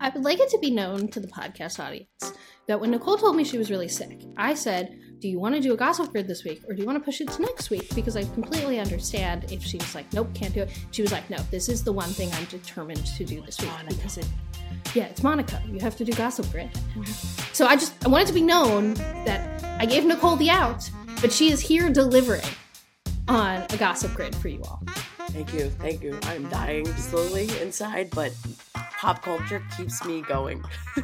I would like it to be known to the podcast audience that when Nicole told me she was really sick, I said, Do you want to do a gossip grid this week or do you want to push it to next week? Because I completely understand if she was like, Nope, can't do it. She was like, No, this is the one thing I'm determined to do this week because it, yeah, it's Monaco. You have to do gossip grid. Mm-hmm. So I just, I want it to be known that I gave Nicole the out, but she is here delivering on a gossip grid for you all. Thank you, thank you. I'm dying slowly inside, but pop culture keeps me going. *laughs*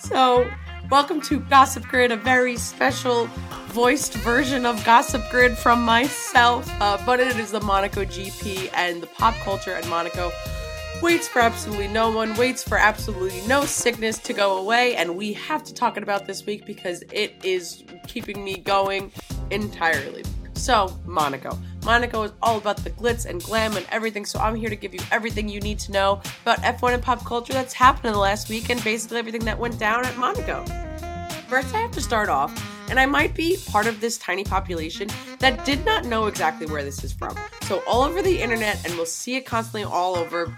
so, welcome to Gossip Grid, a very special voiced version of Gossip Grid from myself, uh, but it is the Monaco GP and the pop culture and Monaco waits for absolutely no one, waits for absolutely no sickness to go away, and we have to talk about this week because it is keeping me going entirely. So, Monaco. Monaco is all about the glitz and glam and everything, so I'm here to give you everything you need to know about F1 and pop culture that's happened in the last week and basically everything that went down at Monaco. First, I have to start off, and I might be part of this tiny population that did not know exactly where this is from. So, all over the internet, and we'll see it constantly all over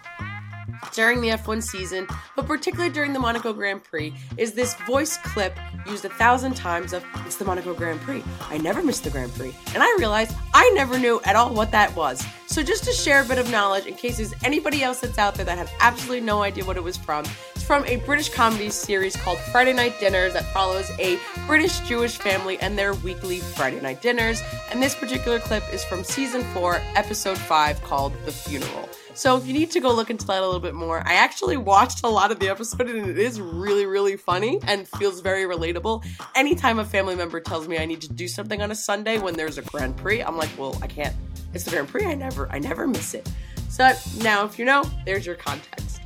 during the F1 season, but particularly during the Monaco Grand Prix, is this voice clip used a thousand times of it's the Monaco Grand Prix. I never missed the Grand Prix. And I realized I never knew at all what that was. So just to share a bit of knowledge in case there's anybody else that's out there that had absolutely no idea what it was from, it's from a British comedy series called Friday Night Dinners that follows a British Jewish family and their weekly Friday night dinners. And this particular clip is from season 4, episode 5 called The Funeral. So if you need to go look into that a little bit more, I actually watched a lot of the episode and it is really, really funny and feels very relatable. Anytime a family member tells me I need to do something on a Sunday when there's a Grand Prix, I'm like, well, I can't. It's the Grand Prix. I never, I never miss it. So now, if you know, there's your context.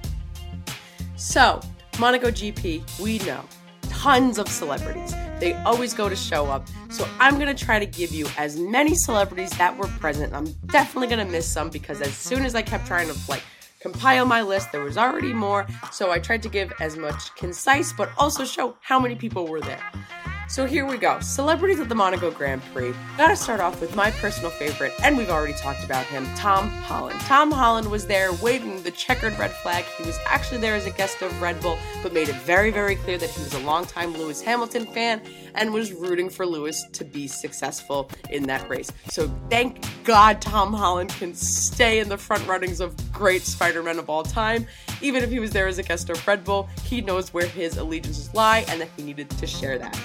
So Monaco GP, we know tons of celebrities. They always go to show up. So I'm going to try to give you as many celebrities that were present. I'm definitely going to miss some because as soon as I kept trying to like compile my list, there was already more. So I tried to give as much concise but also show how many people were there. So here we go. Celebrities at the Monaco Grand Prix. Gotta start off with my personal favorite, and we've already talked about him, Tom Holland. Tom Holland was there waving the checkered red flag. He was actually there as a guest of Red Bull, but made it very, very clear that he was a longtime Lewis Hamilton fan and was rooting for Lewis to be successful in that race. So thank God Tom Holland can stay in the front runnings of great Spider-Man of all time. Even if he was there as a guest of Red Bull, he knows where his allegiances lie and that he needed to share that.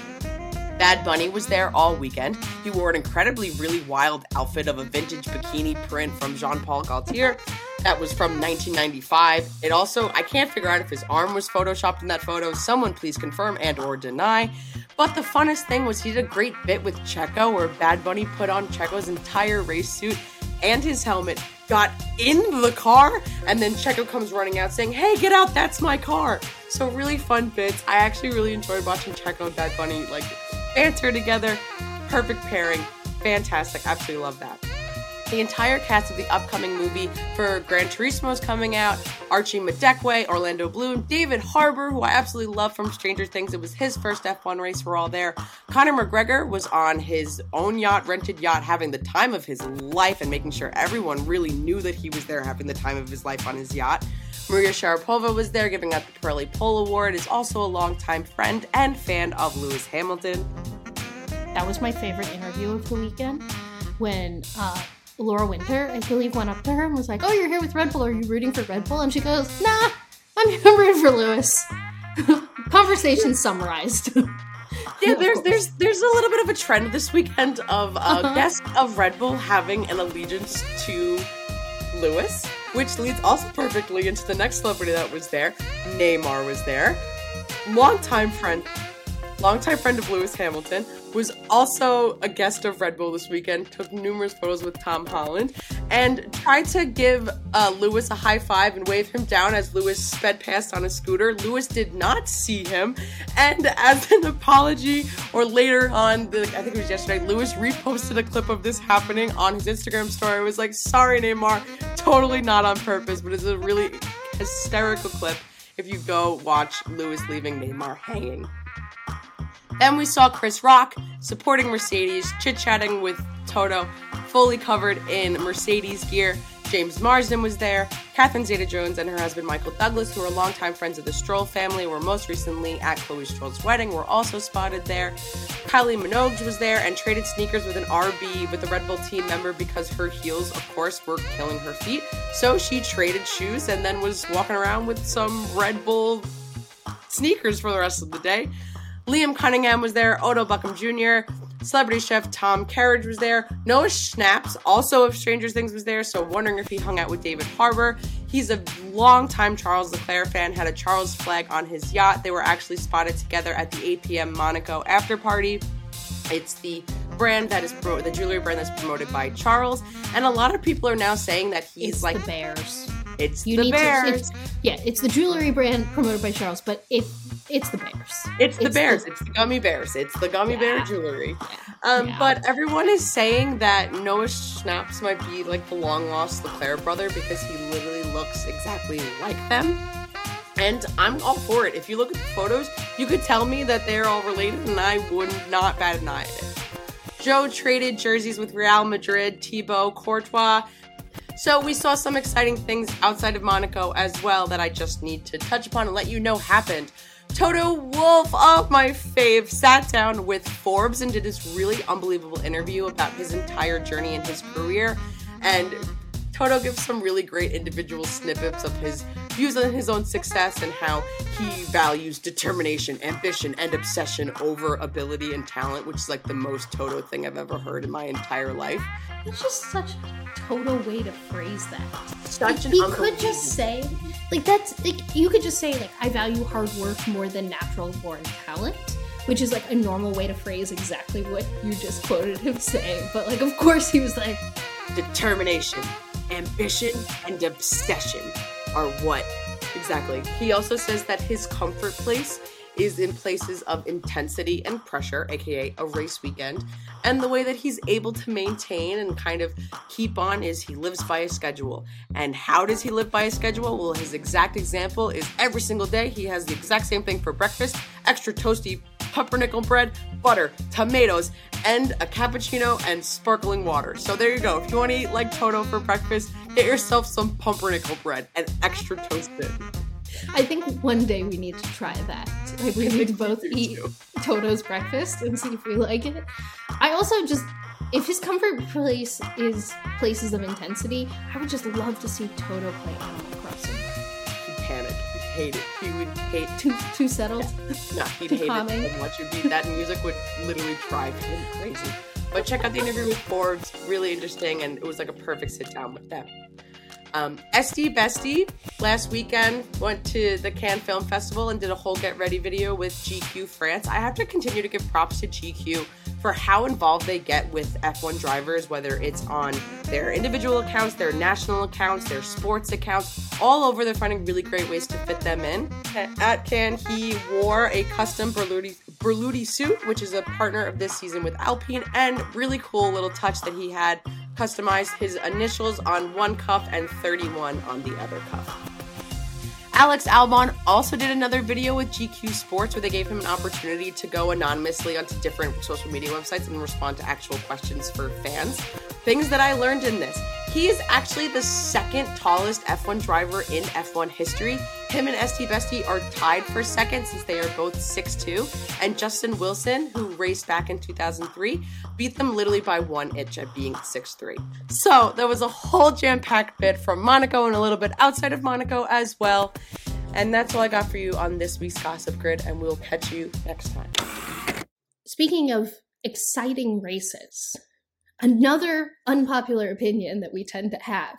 Bad Bunny was there all weekend. He wore an incredibly really wild outfit of a vintage bikini print from Jean Paul Gaultier. That was from 1995. It also, I can't figure out if his arm was photoshopped in that photo. Someone please confirm and or deny. But the funnest thing was he did a great bit with Checo where Bad Bunny put on Checo's entire race suit and his helmet, got in the car, and then Checo comes running out saying, Hey, get out, that's my car. So really fun bits. I actually really enjoyed watching Checo and Bad Bunny like *laughs* banter together. Perfect pairing. Fantastic. Absolutely love that. The entire cast of the upcoming movie for Gran Turismo is coming out. Archie Madekwe, Orlando Bloom, David Harbour, who I absolutely love from Stranger Things. It was his first F1 race. We're all there. Conor McGregor was on his own yacht, rented yacht, having the time of his life and making sure everyone really knew that he was there having the time of his life on his yacht. Maria Sharapova was there giving out the Pirelli Pole Award, is also a longtime friend and fan of Lewis Hamilton. That was my favorite interview of the weekend when uh, Laura Winter, I believe, went up to her and was like, Oh, you're here with Red Bull. Are you rooting for Red Bull? And she goes, Nah, I'm *laughs* rooting for Lewis. *laughs* Conversation summarized. yeah, there's there's there's a little bit of a trend this weekend of uh, uh-huh. guests of Red Bull having an allegiance to Lewis, which leads also perfectly into the next celebrity that was there. Neymar was there, longtime friend longtime friend of Lewis Hamilton, was also a guest of Red Bull this weekend, took numerous photos with Tom Holland, and tried to give uh, Lewis a high five and wave him down as Lewis sped past on a scooter. Lewis did not see him, and as an apology, or later on, the, I think it was yesterday, Lewis reposted a clip of this happening on his Instagram story. It was like, sorry, Neymar, totally not on purpose, but it's a really hysterical clip if you go watch Lewis leaving Neymar hanging. Then we saw Chris Rock supporting Mercedes, chit chatting with Toto, fully covered in Mercedes gear. James Marsden was there. Catherine Zeta Jones and her husband Michael Douglas, who are longtime friends of the Stroll family, were most recently at Chloe Stroll's wedding, were also spotted there. Kylie Minogue was there and traded sneakers with an RB with a Red Bull team member because her heels, of course, were killing her feet. So she traded shoes and then was walking around with some Red Bull sneakers for the rest of the day. Liam Cunningham was there, Odell Beckham Jr., celebrity chef Tom Kerridge was there, Noah Schnapp, also of Stranger Things, was there, so wondering if he hung out with David Harbour. He's a longtime Charles Leclerc fan, had a Charles flag on his yacht. They were actually spotted together at the APM Monaco after party. It's the brand that is pro- the jewelry brand that's promoted by Charles, and a lot of people are now saying that he's it's like the Bears. It's You the need to- Bears. it's- Yeah, it's the jewelry brand promoted by Charles, but it it's the Bears. It's the It's bears. the- it's the gummy bears. It's the gummy bear Yeah. jewelry. Um, Yeah. But everyone is saying that Noah Schnaps might be like the long lost Leclerc brother because he literally looks exactly like them. And I'm all for it. If you look at the photos, you could tell me that they're all related, and I would not bat an eye at it. Zhou traded jerseys with Real Madrid, Thibaut, Courtois. So we saw some exciting things outside of Monaco as well that I just need to touch upon and let you know happened. Toto Wolff, oh my fave, sat down with Forbes and did this really unbelievable interview about his entire journey in his career. And Toto gives some really great individual snippets of his views on his own success and how he values determination, ambition, and obsession over ability and talent, which is like the most Toto thing I've ever heard in my entire life. It's just such a Toto way to phrase that. Such an he could just say like that's like you could just say like I value hard work more than natural born talent, which is like a normal way to phrase exactly what you just quoted him saying. But like of course he was like determination, ambition, and obsession are what exactly. He also says that his comfort place is in places of intensity and pressure, aka a race weekend. And the way that he's able to maintain and kind of keep on is he lives by a schedule. And how does he live by a schedule? Well, his exact example is every single day he has the exact same thing for breakfast extra toasty pumpernickel bread, butter, tomatoes, and a cappuccino and sparkling water. So there you go. If you want to eat like Toto for breakfast, get yourself some pumpernickel bread and extra toasted. I think one day we need to try that. Like we need to both eat too. Toto's breakfast and see if we like it. I also just if his comfort place is places of intensity, I would just love to see Toto play Animal Crossing. He'd. He'd hate it. He would hate. Too too settled. *laughs* No, he'd Too hate calming. it so much. It'd be, that music would literally drive him crazy. But check out the interview with Forbes. Really interesting, and it was like a perfect sit down with them. Um, Estie Bestie last weekend went to the Cannes Film Festival and did a whole get ready video with GQ France. I have to continue to give props to GQ for how involved they get with F1 drivers, whether it's on their individual accounts, their national accounts, their sports accounts, all over. They're finding really great ways to fit them in. At Cannes, he wore a custom Berluti, Berluti suit, which is a partner of this season with Alpine, and really cool little touch that he had customized his initials on one cuff and 31 on the other cuff. Alex Albon also did another video with GQ Sports where they gave him an opportunity to go anonymously onto different social media websites and respond to actual questions for fans. Things that I learned in this. He is actually the second tallest F1 driver in F1 history. Him and Estie Bestie are tied for second since they are both 6'2. And Justin Wilson, who raced back in 2003, beat them literally by one inch at being 6'3. So there was a whole jam packed bit from Monaco and a little bit outside of Monaco as well. And that's all I got for you on this week's Gossip Grid, and we'll catch you next time. Speaking of exciting races, another unpopular opinion that we tend to have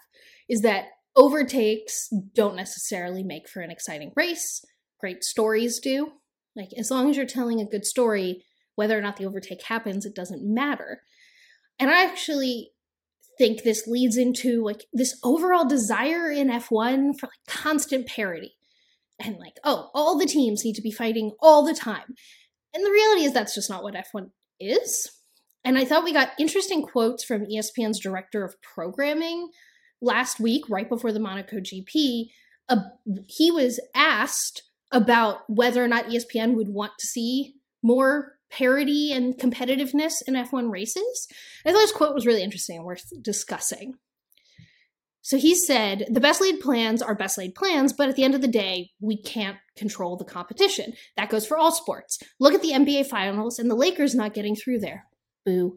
is that overtakes don't necessarily make for an exciting race. Great stories do. Like, as long as you're telling a good story, whether or not the overtake happens, it doesn't matter. And I actually think this leads into like this overall desire in F1 for like constant parity. And like, oh, all the teams need to be fighting all the time. And the reality is that's just not what F1 is. And I thought we got interesting quotes from ESPN's director of programming last week, right before the Monaco GP. Uh, he was asked about whether or not ESPN would want to see more parity and competitiveness in F1 races. I thought his quote was really interesting and worth discussing. So he said, the best laid plans are best laid plans, but at the end of the day, we can't control the competition. That goes for all sports. Look at the NBA finals and the Lakers not getting through there. Boo.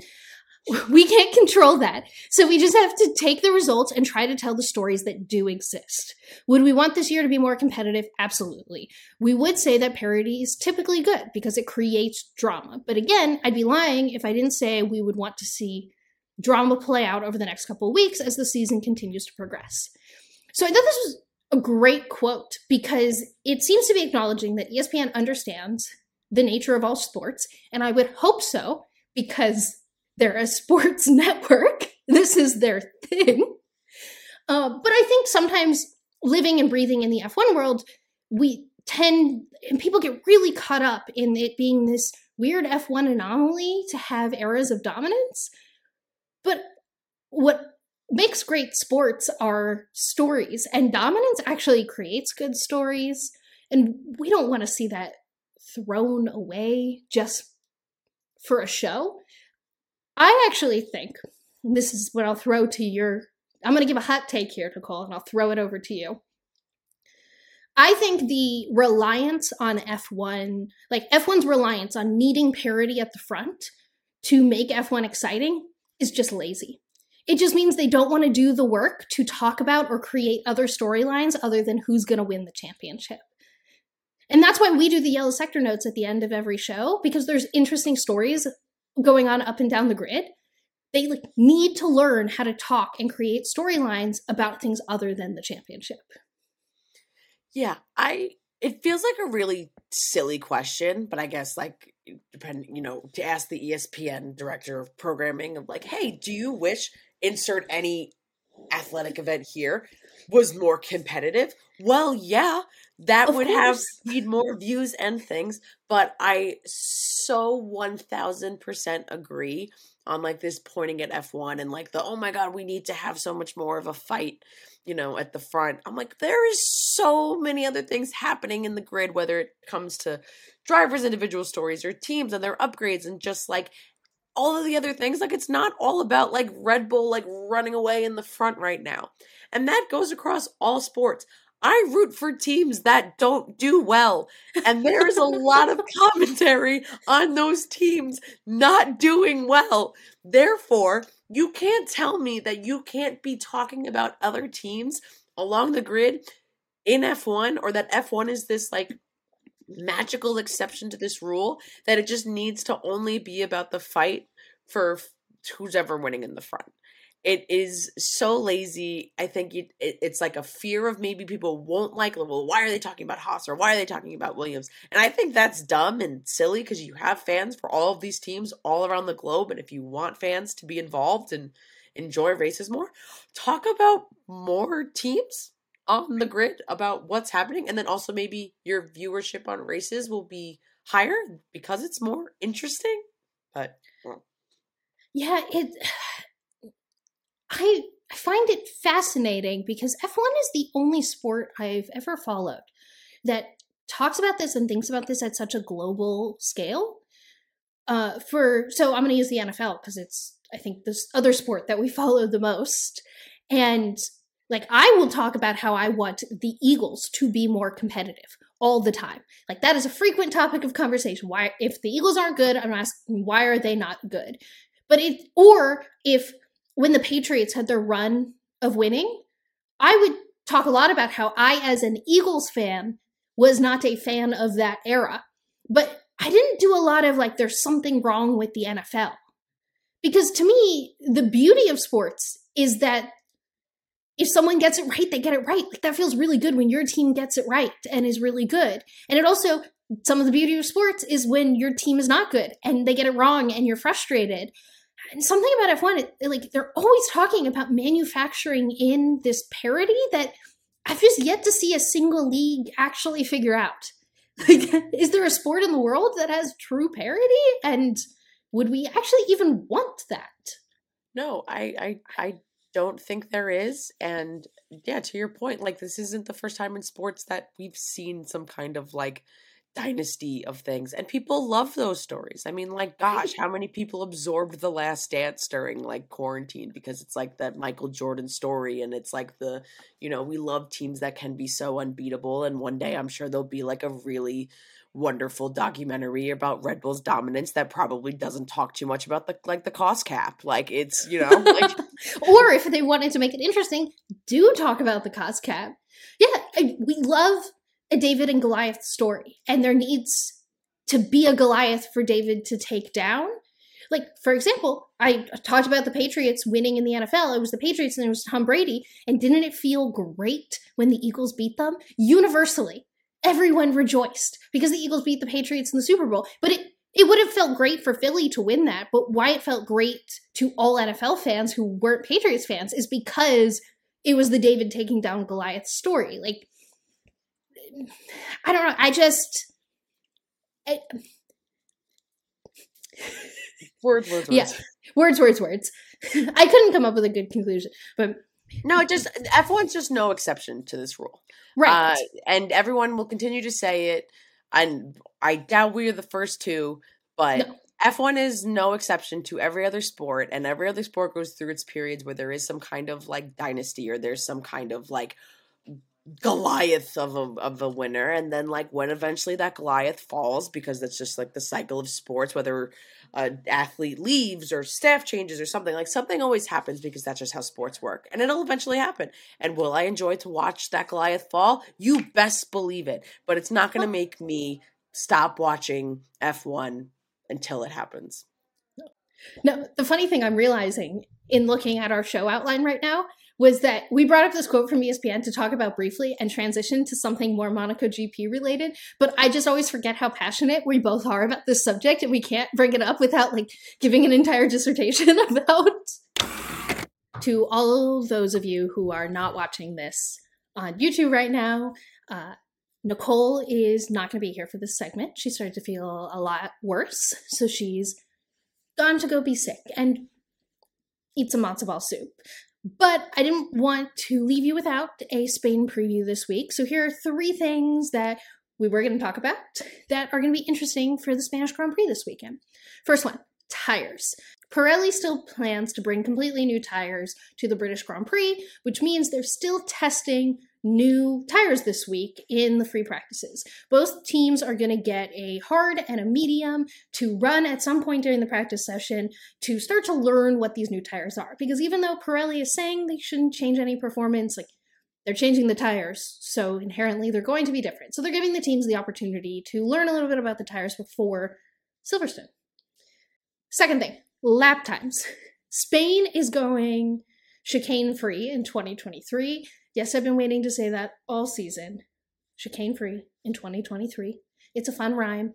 *laughs* We can't control that. So we just have to take the results and try to tell the stories that do exist. Would we want this year to be more competitive? Absolutely. We would say that parity is typically good because it creates drama. But again, I'd be lying if I didn't say we would want to see drama play out over the next couple weeks as the season continues to progress. So I thought this was a great quote because it seems to be acknowledging that ESPN understands the nature of all sports, and I would hope so because they're a sports *laughs* network. This is their thing. Uh, but I think sometimes living and breathing in the F1 world, we tend and people get really caught up in it being this weird F1 anomaly to have eras of dominance. But what makes great sports are stories, and dominance actually creates good stories. And we don't want to see that thrown away just for a show. I actually think this is what I'll throw to your. I'm going to give a hot take here, Nicole, and I'll throw it over to you. I think the reliance on F1, like F1's reliance on needing parity at the front to make F1 exciting, is just lazy. It just means they don't want to do the work to talk about or create other storylines other than who's going to win the championship. And that's why we do the yellow sector notes at the end of every show because there's interesting stories going on up and down the grid. They like, need to learn how to talk and create storylines about things other than the championship. Yeah, I it feels like a really silly question, but I guess like depend you know to ask the ESPN director of programming of like, hey, do you wish insert any athletic event here was more competitive? Well, yeah, that Of would have course. need more views and things, but I so one thousand percent agree on like this pointing at F one and like the oh my god, we need to have so much more of a fight you know, at the front. I'm like, there is so many other things happening in the grid, whether it comes to drivers' individual stories or teams and their upgrades and just like all of the other things. Like, it's not all about like Red Bull like running away in the front right now. And that goes across all sports. I root for teams that don't do well. And there's a lot of commentary on those teams not doing well. Therefore, you can't tell me that you can't be talking about other teams along the grid in F1 or that F1 is this like magical exception to this rule that it just needs to only be about the fight for who's ever winning in the front. It is so lazy. I think it, it, it's like a fear of maybe people won't like. Well, why are they talking about Haas or why are they talking about Williams? And I think that's dumb and silly because you have fans for all of these teams all around the globe, and if you want fans to be involved and enjoy races more, talk about more teams on the grid about what's happening, and then also maybe your viewership on races will be higher because it's more interesting. But Yeah, it. I find it fascinating because F1 is the only sport I've ever followed that talks about this and thinks about this at such a global scale. Uh, for so I'm going to use the NFL because it's I think this other sport that we *laughs* follow the most, and like I will talk about how I want the Eagles to be more competitive all the time. Like that is a frequent topic of conversation. Why if the Eagles aren't good, I'm asking why are they not good? But it or if when the Patriots had their run of winning, I would talk a lot about how I as an Eagles fan was not a fan of that era. But I didn't do a lot of like there's something wrong with the NFL. Because to me, the beauty of sports is that if someone gets it right, they get it right. Like that feels really good when your team gets it right and is really good. And it also some of the beauty of sports is when your team is not good and they get it wrong and you're frustrated. And something about F1, it, like they're always talking about manufacturing in this parity that I've just yet to see a single league actually figure out. *laughs* Like, is there a sport in the world that has true parity? And would we actually even want that? no, I I I don't think there is. And yeah, to your point, like this isn't the first time in sports that we've seen some kind of like dynasty of things and people love those stories. I mean like gosh how many people absorbed the last dance during like quarantine because it's like that michael jordan story and it's like the you know we love teams that can be so unbeatable and one day i'm sure there'll be like a really wonderful documentary about red bull's dominance that probably doesn't talk too much about the like the cost cap. Like it's you know like *laughs* or if they wanted to make it interesting, do talk about the cost cap. Yeah, we love a David and Goliath story, and there needs to be a Goliath for David to take down. Like, for example, I talked about the Patriots winning in the NFL. It was the Patriots and it was Tom Brady. And didn't it feel great when the Eagles beat them? Universally, everyone rejoiced because the Eagles beat the Patriots in the Super Bowl. But it it would have felt great for Philly to win that, but why it felt great to all NFL fans who weren't Patriots fans is because it was the David taking down Goliath story. Like, I don't know. I just. I, words, words, words. Yeah. words, words, words. *laughs* I couldn't come up with a good conclusion, but No, it just F1's just no exception to this rule. right. Uh, and everyone will continue to say it. And I doubt we are the first two, but No. F1 is no exception to every other sport, and every other sport goes through its periods where there is some kind of like dynasty or there's some kind of like Goliath of a of a winner, and then like when eventually that Goliath falls, because that's just like the cycle of sports, whether an athlete leaves or staff changes or something, like something always happens because that's just how sports work, and it'll eventually happen. And will I enjoy to watch that Goliath fall? You best believe it, but it's not going to make me stop watching F one until it happens. No, the funny thing I'm realizing in looking at our show outline right now was that we brought up this quote from ESPN to talk about briefly and transition to something more Monaco GP related. But I just always forget how passionate we both are about this subject, and we can't bring it up without like giving an entire *laughs* dissertation *laughs* about. To all those of you who are not watching this on YouTube right now, uh, Nicole is not going to be here for this segment. She started to feel a lot worse, so she's gone to go be sick and eat some matzo ball soup. But I didn't want to leave you without a Spain preview this week. So here are three things that we were going to talk about that are going to be interesting for the Spanish Grand Prix this weekend. First one tires. Pirelli still plans to bring completely new tires to the British Grand Prix, which means they're still testing new tires this week in the free practices. Both teams are going to get a hard and a medium to run at some point during the practice session to start to learn what these new tires are. Because even though Pirelli is saying they shouldn't change any performance, like they're changing the tires, so inherently they're going to be different. So they're giving the teams the opportunity to learn a little bit about the tires before Silverstone. Second thing, lap times. *laughs* Spain is going chicane free in 2023. Yes, I've been waiting to say that all season. Chicane free in 2023. It's a fun rhyme.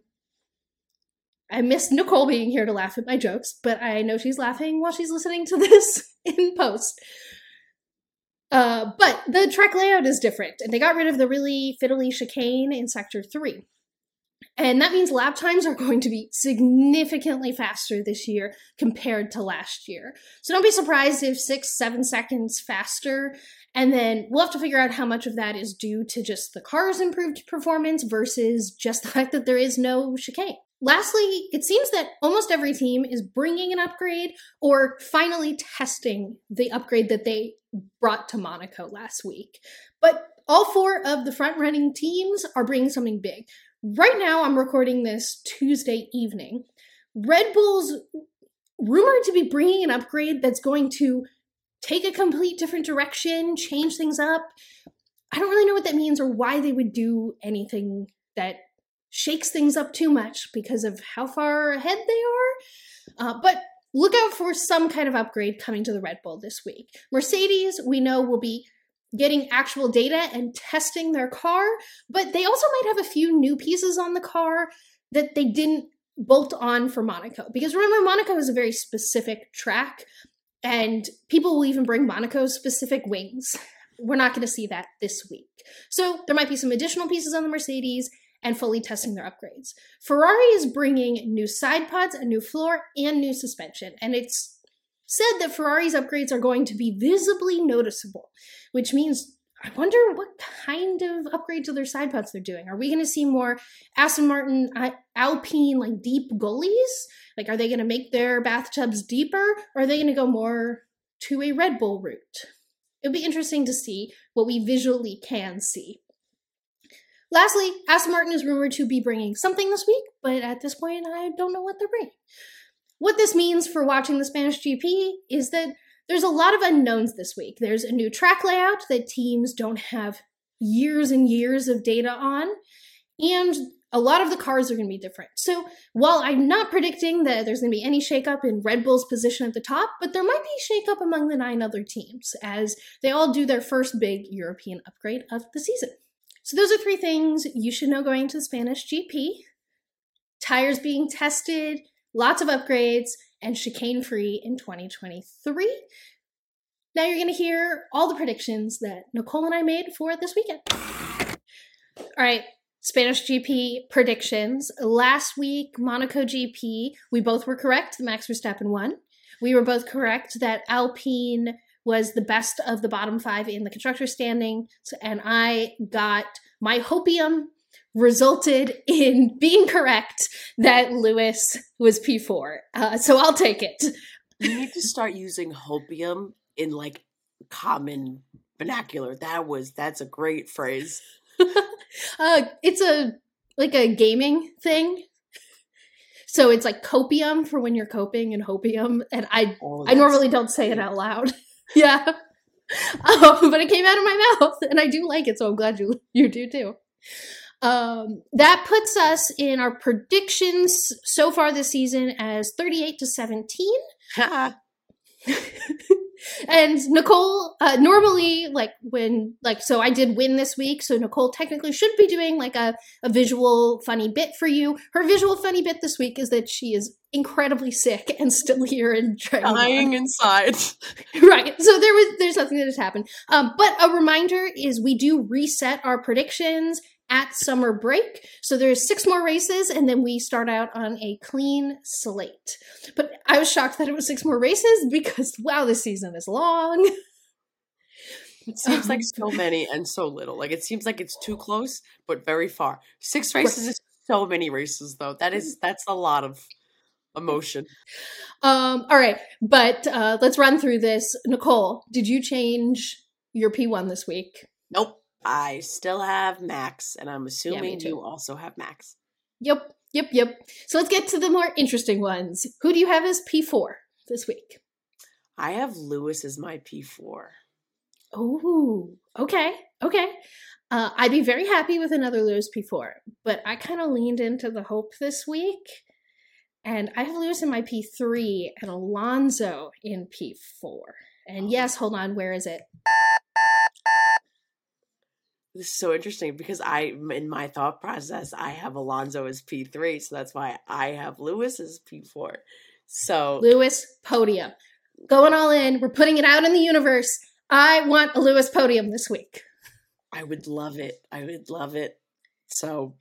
I miss Nicole being here to laugh at my jokes, but I know she's laughing while she's listening to *laughs* this in post. Uh, but the track layout is different, and they got rid of the really fiddly chicane in Sector 3. And that means lap times are going to be significantly faster this year compared to last year. So don't be surprised if six, seven seconds faster. And then we'll have to figure out how much of that is due to just the car's improved performance versus just the *laughs* fact that there is no chicane. Lastly, it seems that almost every team is bringing an upgrade or finally testing the upgrade that they brought to Monaco last week. But all four of the front running teams are bringing something big. Right now, I'm recording this Tuesday evening. Red Bull's rumored to be bringing an upgrade that's going to take a complete different direction, change things up. I don't really know what that means or why they would do anything that shakes things up too much because of how far ahead they are. Uh, but look out for some kind of upgrade coming to the Red Bull this week. Mercedes, we know, will be getting actual data and testing their car, but they also might have a few new pieces on the car that they didn't bolt on for Monaco. Because remember, Monaco is a very specific track, and people will even bring Monaco specific wings. We're not going to see that this week. So there might be some additional pieces on the Mercedes and fully testing their upgrades. Ferrari is bringing new side pods, a new floor, and new suspension, and it's said that Ferrari's upgrades are going to be visibly noticeable, which means I wonder what kind of upgrade to their side pods they're doing. Are we going to see more Aston Martin uh, Alpine like deep gullies? Like, are they going to make their bathtubs deeper, or are they going to go more to a Red Bull route? It'll be interesting to see what we visually can see. Lastly, Aston Martin is rumored to be bringing something this week, but at this point, I don't know what they're bringing. What this means for watching the Spanish GP is that there's a lot of unknowns this week. There's a new track layout that teams don't have years and years of data on, and a lot of the cars are going to be different. So while I'm not predicting that there's going to be any shakeup in Red Bull's position at the top, but there might be shakeup among the nine other teams as they all do their first big European upgrade of the season. So those are three things you should know going to the Spanish GP. Tires being tested, lots of upgrades, and chicane free in 2023. now you're going to hear all the predictions that Nicole and I made for this weekend. All right, Spanish GP predictions. Last week, Monaco GP, we both were correct. The Max Verstappen won. We were both correct that Alpine was the best of the bottom five in the constructor standing. And I got my hopium resulted in being correct that Lewis was P4. Uh, so I'll take it. You need to start using hopium in like common vernacular. That was that's a great phrase. *laughs* uh, it's a like a gaming thing. So it's like copium for when you're coping and hopium, and I oh, I normally don't say it out loud. *laughs* yeah, *laughs* um, but it came out of my mouth, and I do like it, so I'm glad you you do too. Um, that puts us in our predictions so far this season as 38 to 17. *laughs* and Nicole, uh, normally, like when, like, so I did win this week. So Nicole technically should be doing like a, a visual funny bit for you. Her visual funny bit this week is that she is incredibly sick and still here and dying inside. *laughs* right. So there was, there's nothing that has happened. Um, but a reminder is we do reset our predictions at summer break. So there's six more races, and then we start out on a clean slate. But I was shocked that it was six more races because wow, this season is long. It seems like so many and so little. Like it seems like it's too close, but very far. Six races is so many races, though. That is that's a lot of emotion. Um. All right, but uh, let's run through this. Nicole, did you change your P one this week? Nope. I still have Max, and I'm assuming yeah, you also have Max. Yep, yep, yep. So let's get to the more interesting ones. Who do you have as P4 this week? I have Lewis as my P4. Oh, okay, okay. Uh, I'd be very happy with another Lewis P4, but I kind of leaned into the hope this week, and I have Lewis in my P3 and Alonso in P4. And yes, hold on, where is it? This is so interesting because I, in my thought process, I have Alonso as P three, so that's why I have Lewis as P four. So Lewis podium, going all in. We're putting it out in the universe. I want a Lewis podium this week. I would love it. I would love it. So,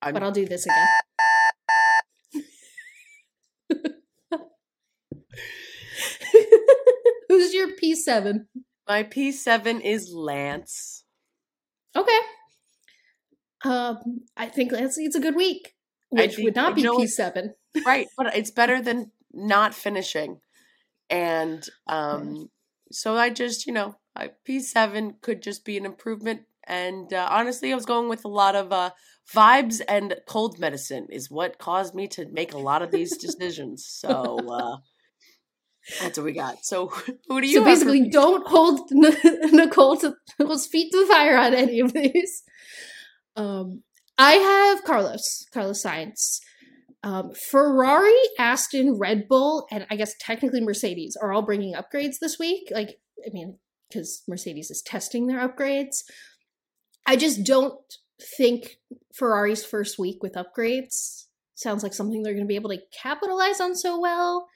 I'm... but I'll do this again. *laughs* Who's your P seven? My P seven is Lance. Okay. Um, I think it's, it's a good week, which think, would not be P seven. *laughs* right, but it's better than not finishing, and um, so I just you know P seven could just be an improvement. And uh, honestly, I was going with a lot of uh, vibes and cold medicine is what caused me to make a lot of these *laughs* decisions. So uh, that's what we got. So *laughs* who do you? So basically, for- don't hold *laughs* Nicole to Nicole's feet to the fire on any of these. Um, I have Carlos, Carlos Sainz. Um, Ferrari, Aston, Red Bull, and I guess technically Mercedes are all bringing upgrades this week. Like, I mean, because Mercedes is testing their upgrades. I just don't think Ferrari's first week with upgrades sounds like something they're going to be able to capitalize on so well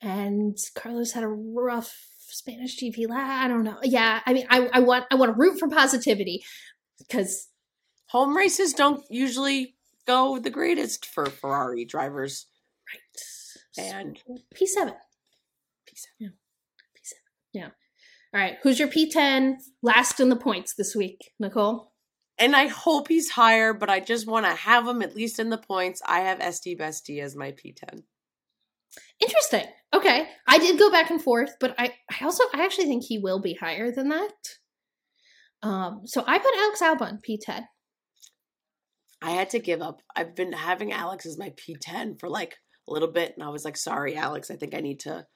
and Carlos had a rough Spanish GP. I don't know. Yeah, I mean, I, I want I want to root for positivity because home races don't usually go the greatest for Ferrari drivers. Right. And P seven. P seven. Yeah. P seven. Yeah. All right. Who's your P ten? Last in the points this week, Nicole. And I hope he's higher, but I just want to have him at least in the points. I have Estie Bestie as my P10. Interesting. Okay. I did go back and forth, but I, I also I actually think he will be higher than that. Um, so I put Alex Albon P10. I had to give up. I've been having Alex as my P10 for like a little bit, and I was like, sorry, Alex, I think I need to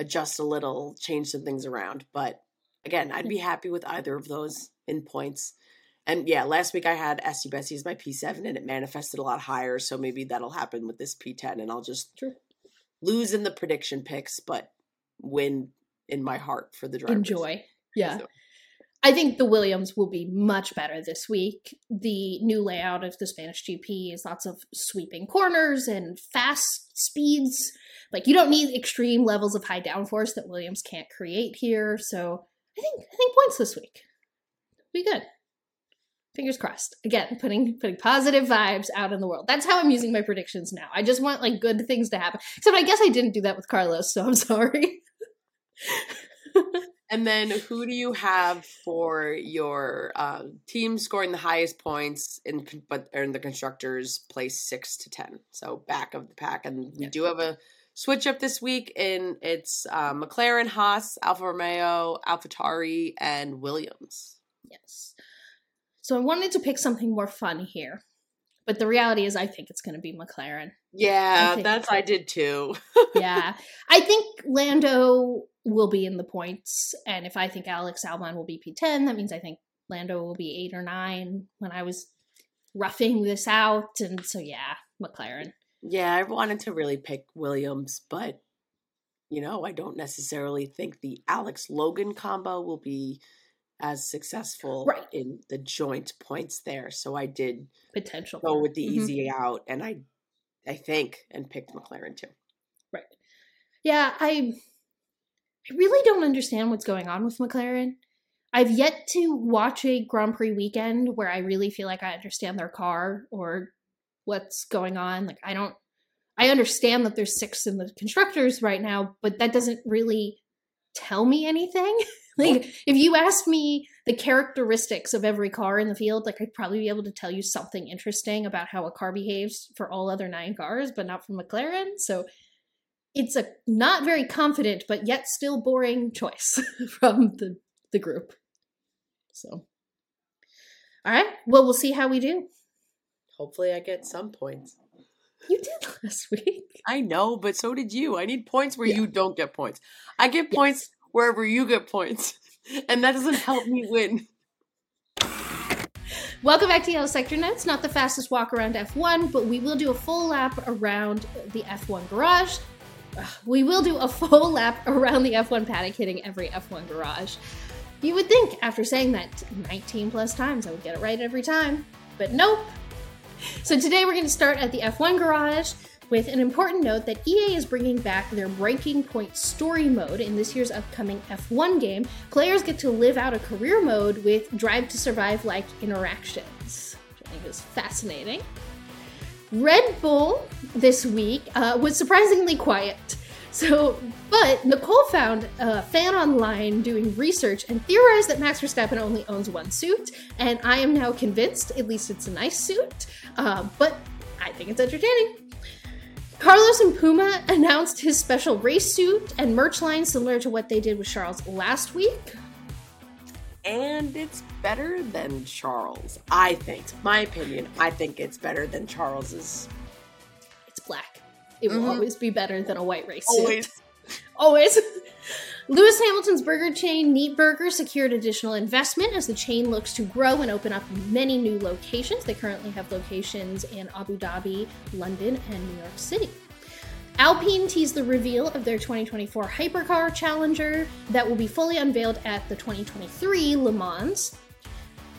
adjust a little, change some things around. But again, I'd be happy with either of those in points. And yeah, last week I had Estie Bestie as my P7 and it manifested a lot higher. So maybe that'll happen with this P10 and I'll just True lose in the prediction picks, but win in my heart for the drivers. Enjoy. Yeah. So. I think the Williams will be much better this week. The new layout of the Spanish GP is lots of sweeping corners and fast speeds. Like you don't need extreme levels of high downforce that Williams can't create here. So I think I think points this week. Be good. Fingers crossed. Again, putting putting positive vibes out in the world. That's how I'm using my predictions now. I just want like good things to happen. Except I guess I didn't do that with Carlos, so I'm *laughs* sorry. And then who do you have for your uh, team scoring the highest points in but in the constructors place six to ten, so back of the pack. And we do have a switch up this week in it's uh, McLaren, Haas, Alfa Romeo, AlphaTauri, and Williams. Yes. So I wanted to pick something more fun here, but the reality is I think it's going to be McLaren. Yeah, I that's I did too. *laughs* yeah. I think Lando will be in the points. And if I think Alex Albon will be P10, that means I think Lando will be eight or nine when I was roughing this out. And so, yeah, McLaren. Yeah, I wanted to really pick Williams, but you know, I don't necessarily think the Alex Logan combo will be as successful Right. in the joint points there. So I did Potential. go with the Mhm. easy out and I I think and picked McLaren too. Right. Yeah, I I really don't understand what's going on with McLaren. I've yet to watch a Grand Prix weekend where I really feel like I understand their car or what's going on. Like I don't I understand that there's six in the constructors right now, but that doesn't really tell me anything. *laughs* like if you asked me the characteristics of every car in the field, like I'd probably be able to tell you something interesting about how a car behaves for all other nine cars, but not for McLaren. So it's a not very confident but yet still boring choice *laughs* from the the group. So all right, well we'll see how we do. Hopefully I get some points. You did *laughs* last week. I know, but so did you. I need points where Yeah. you don't get points. I get points wherever you get points. *laughs* And that doesn't help me win. Welcome back to Yellow Sector Notes. Not the fastest walk around F1, but we will do a full lap around the F1 garage. We will do a full lap around the F1 paddock, hitting every F1 garage. You would think, after saying that 19 plus times, I would get it right every time, but nope. So today we're going to start at the F1 garage with an important note that EA is bringing back their Breaking Point story mode in this year's upcoming F1 game. Players get to live out a career mode with Drive to Survive like interactions, which I think is fascinating. Red Bull this week uh, was surprisingly quiet. So, but Nicole found a fan online doing research and theorized that Max Verstappen only owns one suit, and I am now convinced, at least it's a nice suit, uh, but I think it's entertaining. Carlos and Puma announced his special race suit and merch line similar to what they did with Charles last week. And it's better than Charles. I think. My opinion. I think it's better than Charles's. It's black. It will Mhm. always be better than a white race suit. Always. *laughs* Always. Lewis Hamilton's burger chain, Neat Burger, secured additional investment as the chain looks to grow and open up many new locations. They currently have locations in Abu Dhabi, London, and New York City. Alpine teased the reveal of their 2024 Hypercar Challenger that will be fully unveiled at the 2023 Le Mans.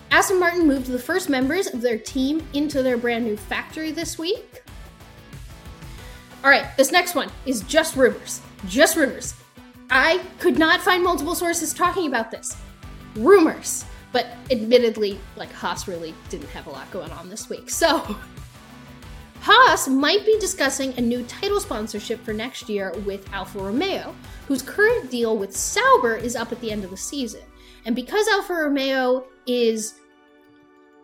Aston Martin moved the first members of their team into their brand new factory this week. All right, this next one is just rumors. Just rumors. I could not find multiple sources talking about this. Rumors. But admittedly, like Haas really didn't have a lot going on this week. So, *laughs* Haas might be discussing a new title sponsorship for next year with Alfa Romeo, whose current deal with Sauber is up at the end of the season. And because Alfa Romeo is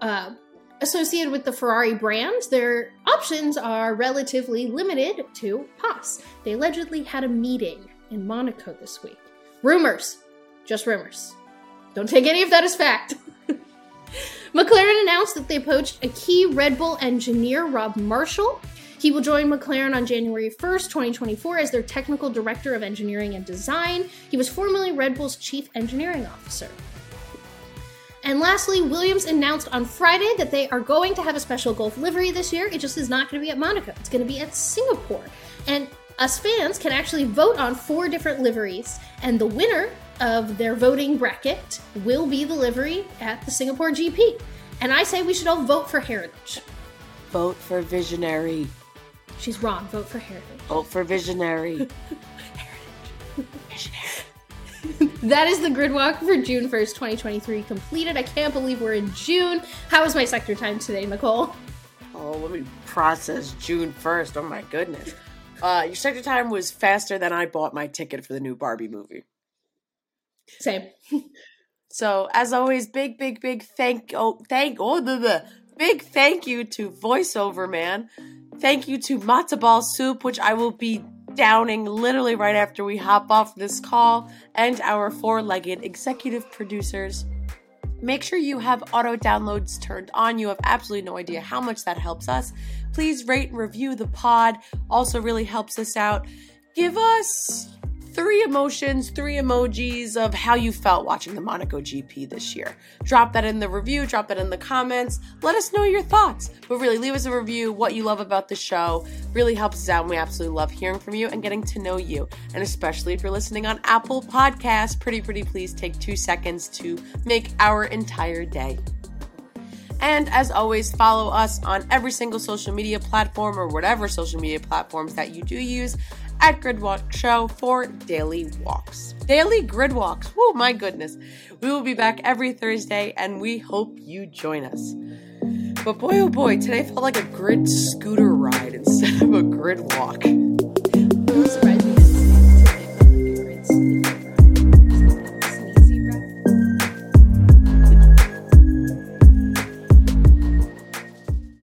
uh, associated with the Ferrari brand, their options are relatively limited to Haas. They allegedly had a meeting in Monaco this week. Rumors. Just rumors. Don't take any of that as fact. *laughs* McLaren announced that they poached a key Red Bull engineer, Rob Marshall. He will join McLaren on January 1st, 2024, as their technical director of engineering and design. He was formerly Red Bull's chief engineering officer. And lastly, Williams announced on Friday that they are going to have a special Gulf livery this year. It just is not going to be at Monaco, it's going to be at Singapore. And us fans can actually vote on four different liveries, and the winner of their voting bracket will be the livery at the Singapore GP. And I say we should all vote for Heritage. Vote for Visionary. She's wrong. Vote for Heritage. Vote for Visionary. Visionary. *laughs* That is the grid walk for June 1st, 2023 completed. I can't believe we're in June. How was my sector time today, Nicole? Oh, let me process June 1st. Oh my goodness. Uh, your sector time was faster than I bought my ticket for the new Barbie movie. Same. *laughs* So, as always, big, big, big thank oh thank oh the, big thank you to voiceover man. Thank you to matzo ball soup, which I will be downing literally right after we hop off this call, and our four-legged executive producers. Make sure you have auto downloads turned on. You have absolutely no idea how much that helps us. Please rate and review the pod. Also, really helps us out. Give us three emotions, three emojis of how you felt watching the Monaco GP this year. Drop that in the review, drop that in the comments. Let us know your thoughts. But really, leave us a review, what you love about the show. Really helps us out, and we absolutely love hearing from you and getting to know you. And especially if you're listening on Apple Podcasts, pretty, pretty please take two seconds to make our entire day. And as always, follow us on every single social media platform or whatever social media platforms that you do use at Gridwalk Show for daily walks. Daily grid walks. Oh my goodness. We will be back every Thursday and we hope you join us. But boy, oh boy, today felt like a grid scooter ride instead of a grid walk. I'm surprised didn't.